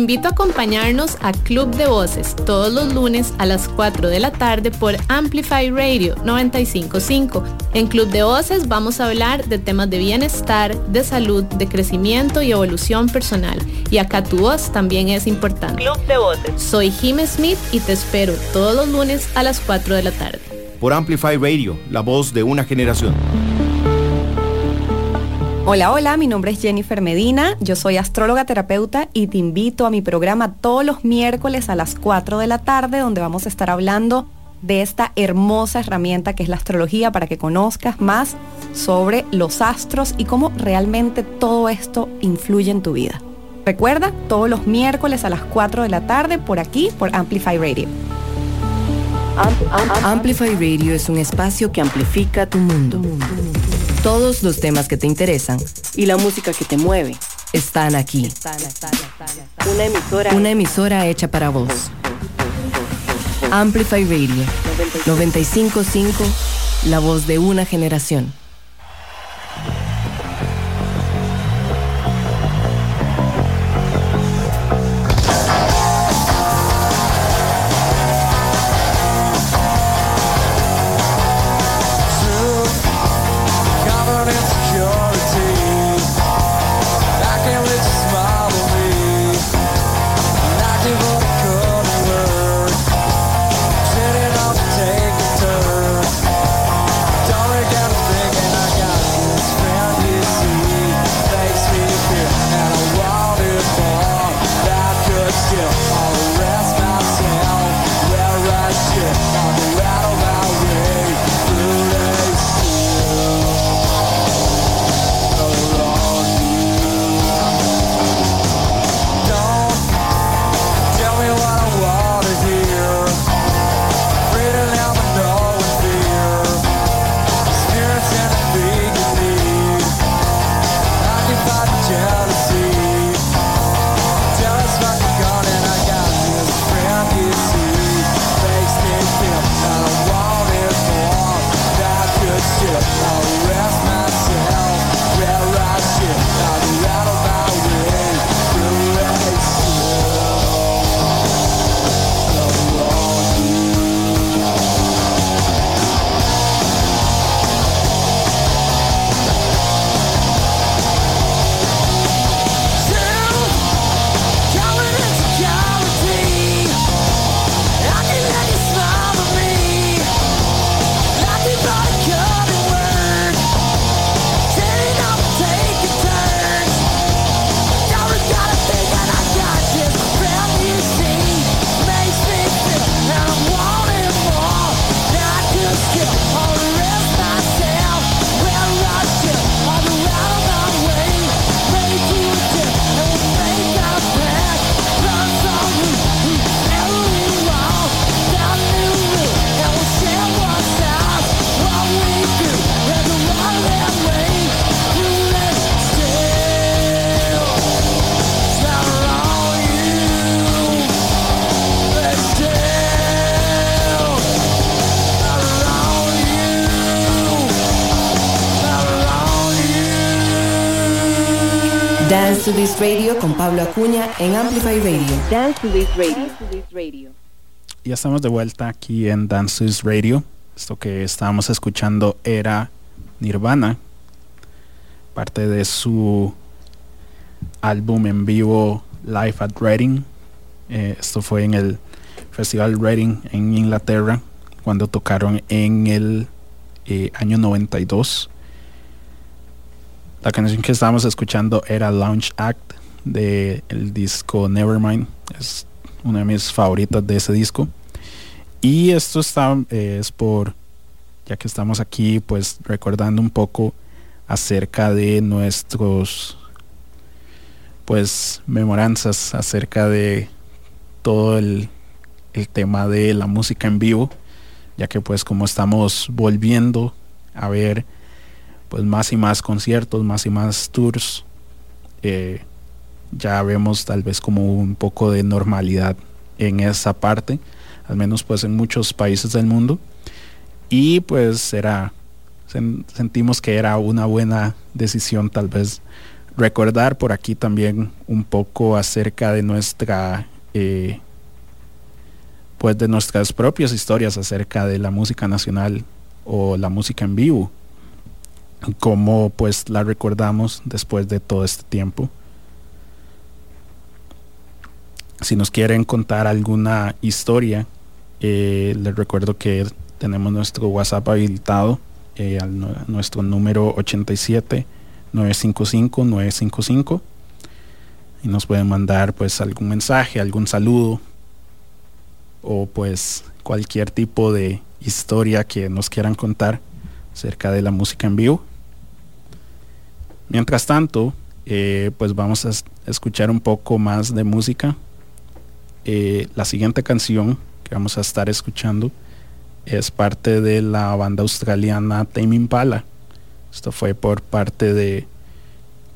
Invito a acompañarnos a Club de Voces todos los lunes a las 4 de la tarde por Amplify Radio 955. En Club de Voces vamos a hablar de temas de bienestar, de salud, de crecimiento y evolución personal. Y acá tu voz también es importante. Club de Voces. Soy Jim Smith y te espero todos los lunes a las 4 de la tarde. Por Amplify Radio, la voz de una generación. Hola, hola, mi nombre es Jennifer Medina, yo soy astróloga terapeuta y te invito a mi programa todos los miércoles a las 4 de la tarde donde vamos a estar hablando de esta hermosa herramienta que es la astrología para que conozcas más sobre los astros y cómo realmente todo esto influye en tu vida. Recuerda, todos los miércoles a las 4 de la tarde por aquí, por Amplify Radio. Amplify Radio es un espacio que amplifica tu mundo. Todos los temas que te interesan y la música que te mueve están aquí. Una emisora, Una emisora hecha para vos. Amplify Radio 955, la voz de una generación. Radio con Pablo Acuña en Amplify Radio. Dance to This Radio. Ya estamos de vuelta aquí en Dance to This Radio. Esto que estábamos escuchando era Nirvana, parte de su álbum en vivo Live at Reading. Eh, esto fue en el Festival Reading en Inglaterra, cuando tocaron en el eh, año 92. La canción que estábamos escuchando era Launch Act del disco Nevermind. Es una de mis favoritas de ese disco. Y esto está, eh, es por, ya que estamos aquí, pues recordando un poco acerca de nuestros, pues, memoranzas acerca de todo el, el tema de la música en vivo, ya que pues como estamos volviendo a ver pues más y más conciertos, más y más tours, eh, ya vemos tal vez como un poco de normalidad en esa parte, al menos pues en muchos países del mundo. Y pues era, sen- sentimos que era una buena decisión tal vez recordar por aquí también un poco acerca de nuestra eh, pues de nuestras propias historias acerca de la música nacional o la música en vivo cómo pues la recordamos después de todo este tiempo si nos quieren contar alguna historia eh, les recuerdo que tenemos nuestro whatsapp habilitado eh, al nu- nuestro número 87 955 955 y nos pueden mandar pues algún mensaje, algún saludo o pues cualquier tipo de historia que nos quieran contar acerca de la música en vivo. Mientras tanto, eh, pues vamos a es- escuchar un poco más de música. Eh, la siguiente canción que vamos a estar escuchando es parte de la banda australiana Tame Impala. Esto fue por parte de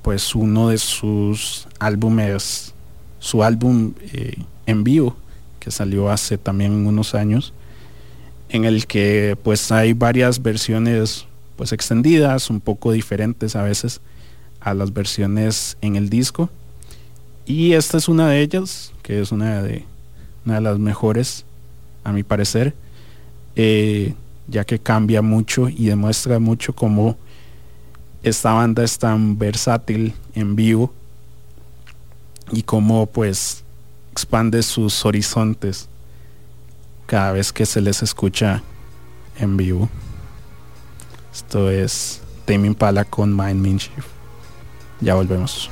pues uno de sus álbumes, su álbum eh, en vivo que salió hace también unos años, en el que pues hay varias versiones pues extendidas, un poco diferentes a veces a las versiones en el disco. Y esta es una de ellas, que es una de, una de las mejores, a mi parecer, eh, ya que cambia mucho y demuestra mucho cómo esta banda es tan versátil en vivo y cómo pues expande sus horizontes cada vez que se les escucha en vivo. Esto es Tame Impala con Mind Mischief. Ya volvemos.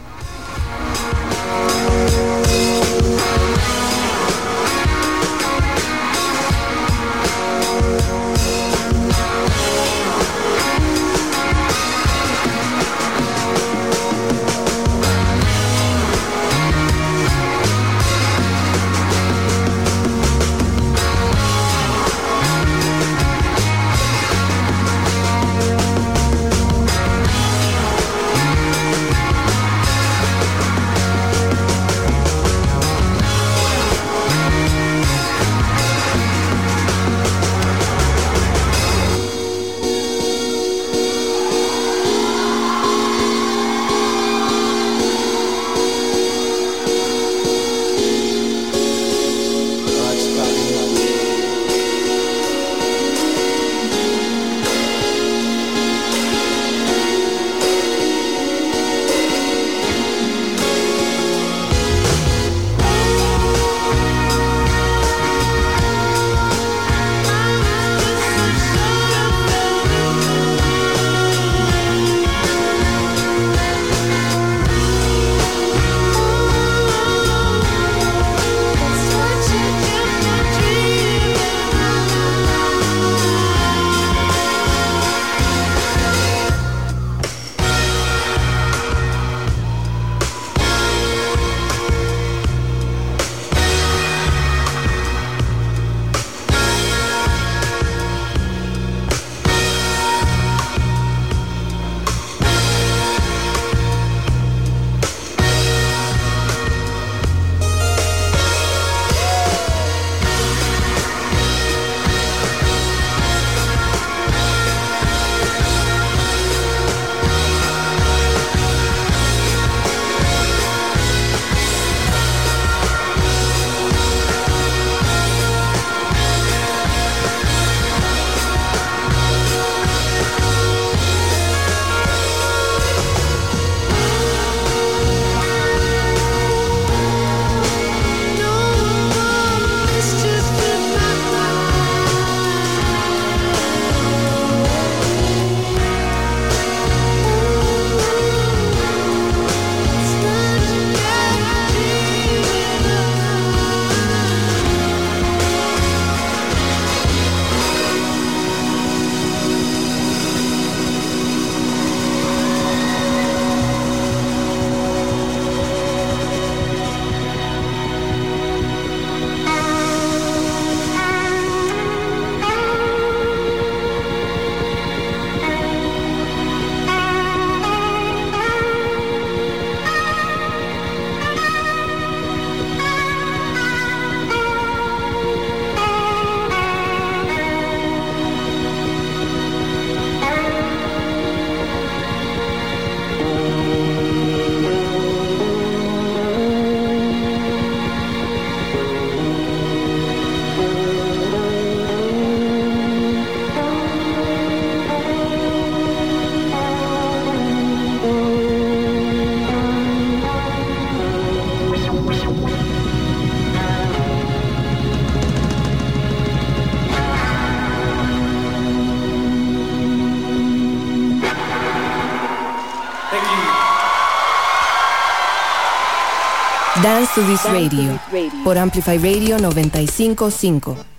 Dance to This Radio por Amplify Radio 955.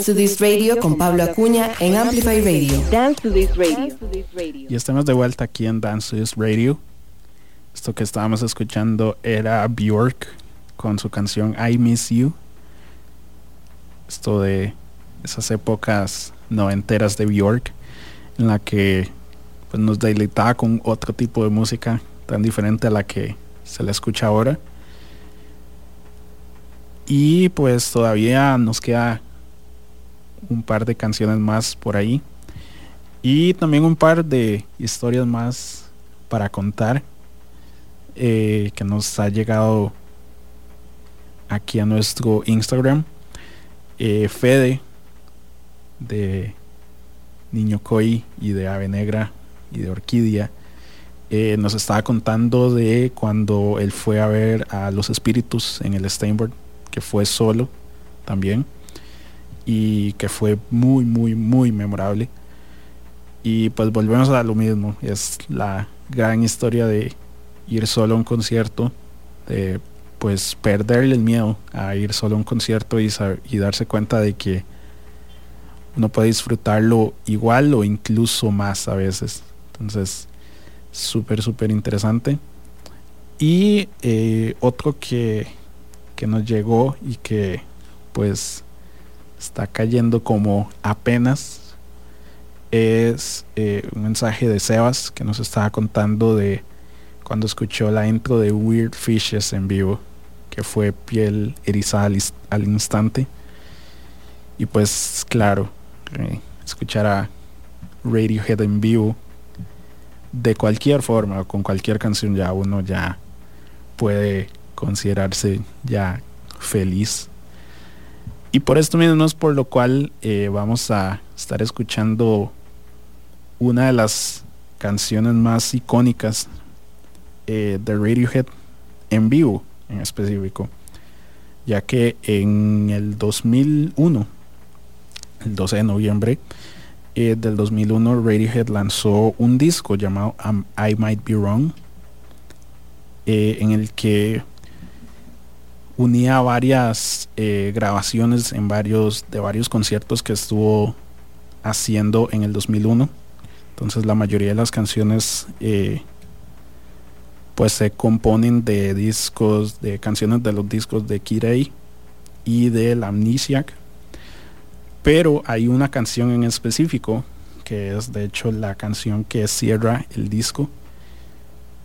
Dance to This Radio con Pablo Acuña en Amplify Radio. Dance to This Radio. Y estamos de vuelta aquí en Dance to This Radio. Esto que estábamos escuchando era Bjork con su canción I Miss You. Esto de esas épocas noventeras de Bjork en la que pues, nos deleitaba con otro tipo de música tan diferente a la que se le escucha ahora. Y pues todavía nos queda un par de canciones más por ahí. Y también un par de historias más para contar eh, que nos ha llegado aquí a nuestro Instagram. Eh, Fede de Niño Koi y de Ave Negra y de Orquídea eh, nos estaba contando de cuando él fue a ver a los espíritus en el Steinberg, que fue solo también. Y que fue muy, muy, muy memorable. Y pues volvemos a lo mismo, es la gran historia de ir solo a un concierto, de pues perderle el miedo a ir solo a un concierto y, y darse cuenta de que uno puede disfrutarlo igual o incluso más a veces. Entonces, súper, súper interesante. Y eh, otro que, que nos llegó y que pues está cayendo como apenas es eh, un mensaje de Sebas que nos estaba contando de cuando escuchó la intro de Weird Fishes en vivo, que fue piel erizada al, instante. Y pues claro, eh, escuchar a Radiohead en vivo de cualquier forma, con cualquier canción ya uno ya puede considerarse ya feliz. Y por esto mismo es por lo cual eh, vamos a estar escuchando una de las canciones más icónicas eh, de Radiohead en vivo en específico, ya que en el 2001, el 12 de noviembre eh, del 2001, Radiohead lanzó un disco llamado Um, I Might Be Wrong, en el que unía varias eh, grabaciones en varios de varios conciertos que estuvo haciendo en el 2001 entonces la mayoría de las canciones eh, pues se componen de discos de canciones de los discos de Kirei y del Amnesiac. Pero hay una canción en específico que es de hecho la canción que cierra el disco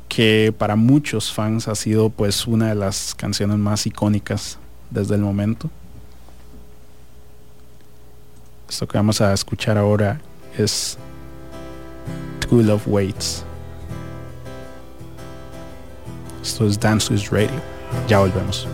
que para muchos fans ha sido pues una de las canciones más icónicas desde el momento. Esto que vamos a escuchar ahora es True Love Waits. Esto es Dance with Radio. Ya volvemos.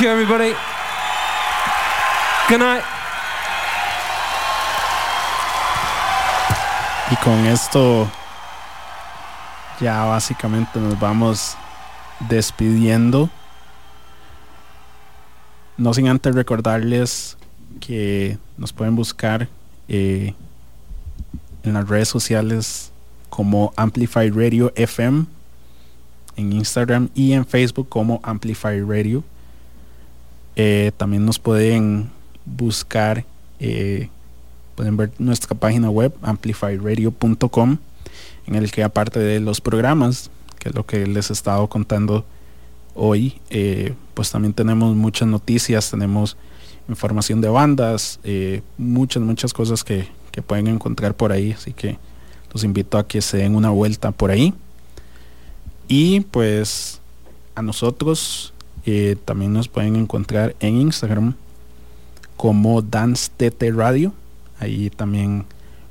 You, everybody. Good night. Y con esto ya básicamente nos vamos despidiendo. No sin antes recordarles que nos pueden buscar eh, en las redes sociales como Amplify Radio FM en Instagram y en Facebook como Amplify Radio. Eh, también nos pueden buscar, eh, pueden ver nuestra página web amplifyradio.com en el que aparte de los programas, que es lo que les he estado contando hoy, eh, pues también tenemos muchas noticias, tenemos información de bandas, muchas, muchas cosas que, que pueden encontrar por ahí, así que los invito a que se den una vuelta por ahí. Y pues a nosotros eh, también nos pueden encontrar en Instagram como Dance TT Radio. Ahí también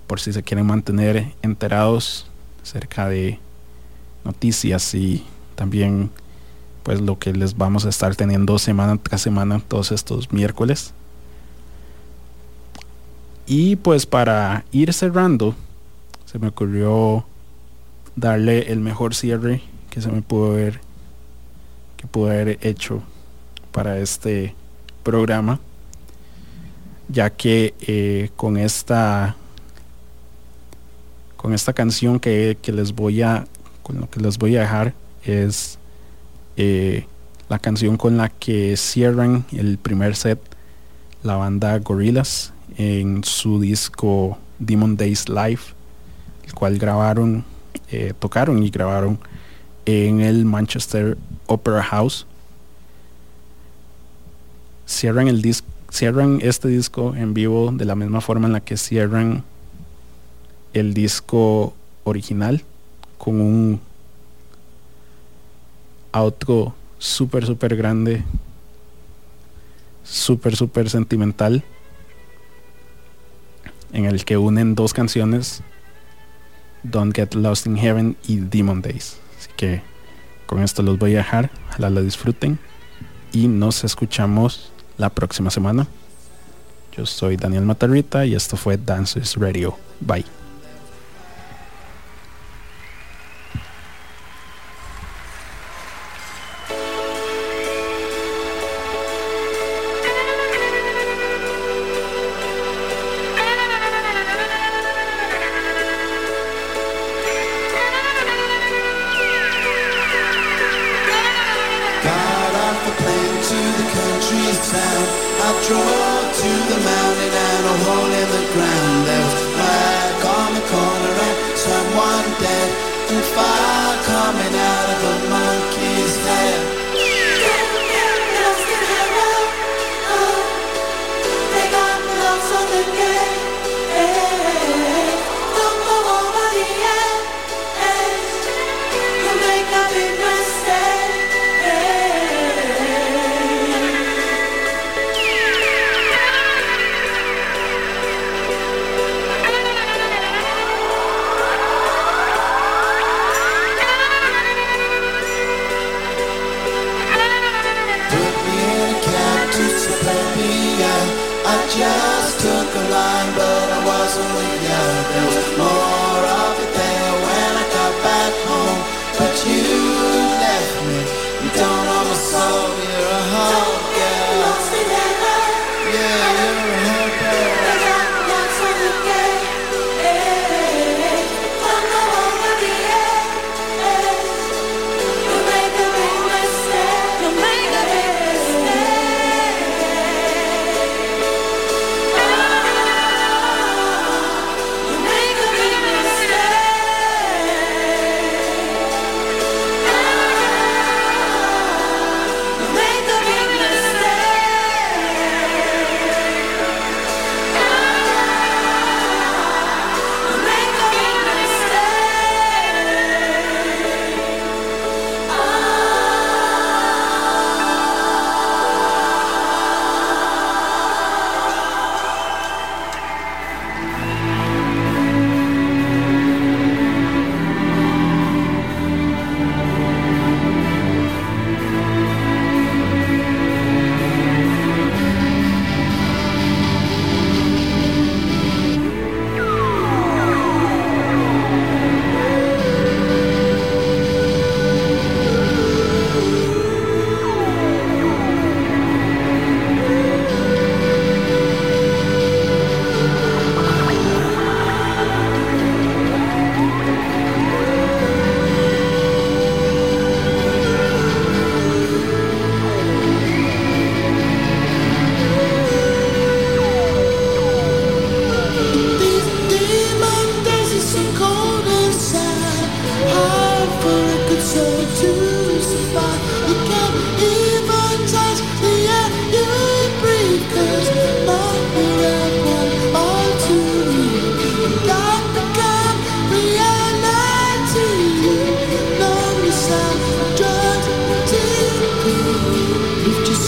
por si se quieren mantener enterados acerca de noticias y también pues lo que les vamos a estar teniendo semana tras semana todos estos miércoles. Y pues para ir cerrando, se me ocurrió darle el mejor cierre que se me pudo haber que pudo haber hecho para este programa ya que eh, con esta con esta canción que, que les voy a con lo que les voy a dejar es eh, la canción con la que cierran el primer set la banda Gorillaz en su disco Demon Days Live el cual grabaron eh, tocaron y grabaron en el Manchester Opera House. Cierran el disco cierran este disco en vivo de la misma forma en la que cierran el disco original con un outro súper súper grande súper súper sentimental en el que unen dos canciones Don't Get Lost in Heaven y Demon Days así que con esto los voy a dejar ojalá la disfruten y nos escuchamos la próxima semana. Yo soy Daniel Matarrita y esto fue Dances Radio. Bye.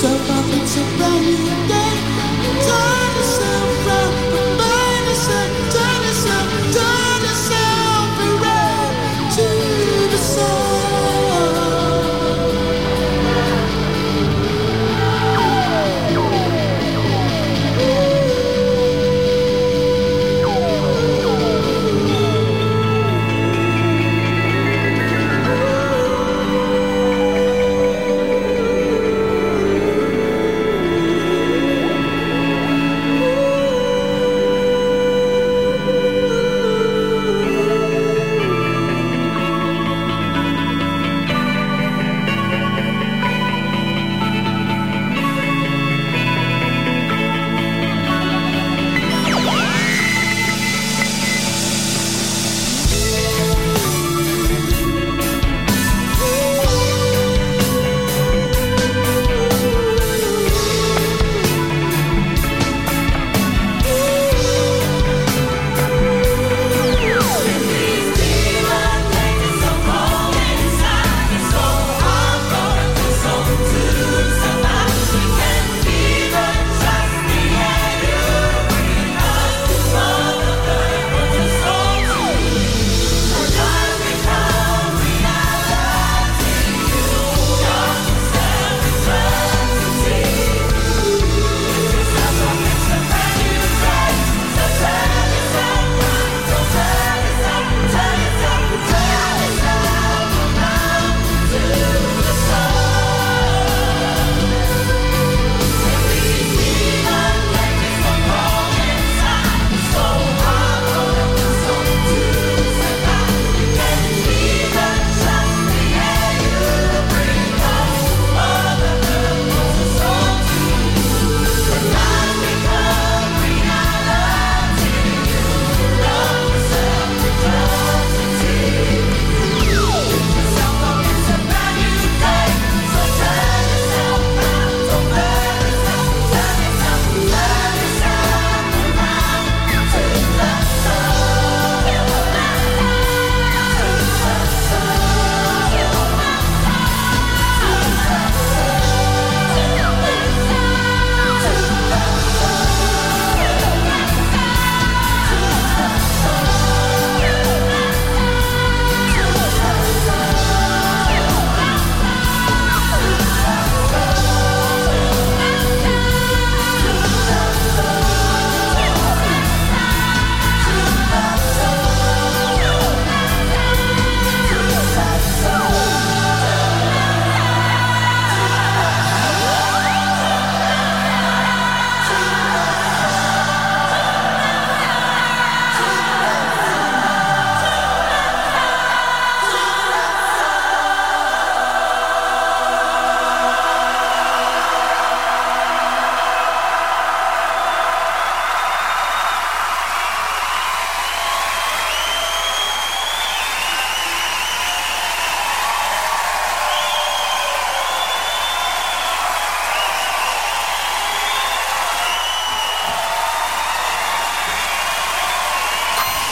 So far, it's a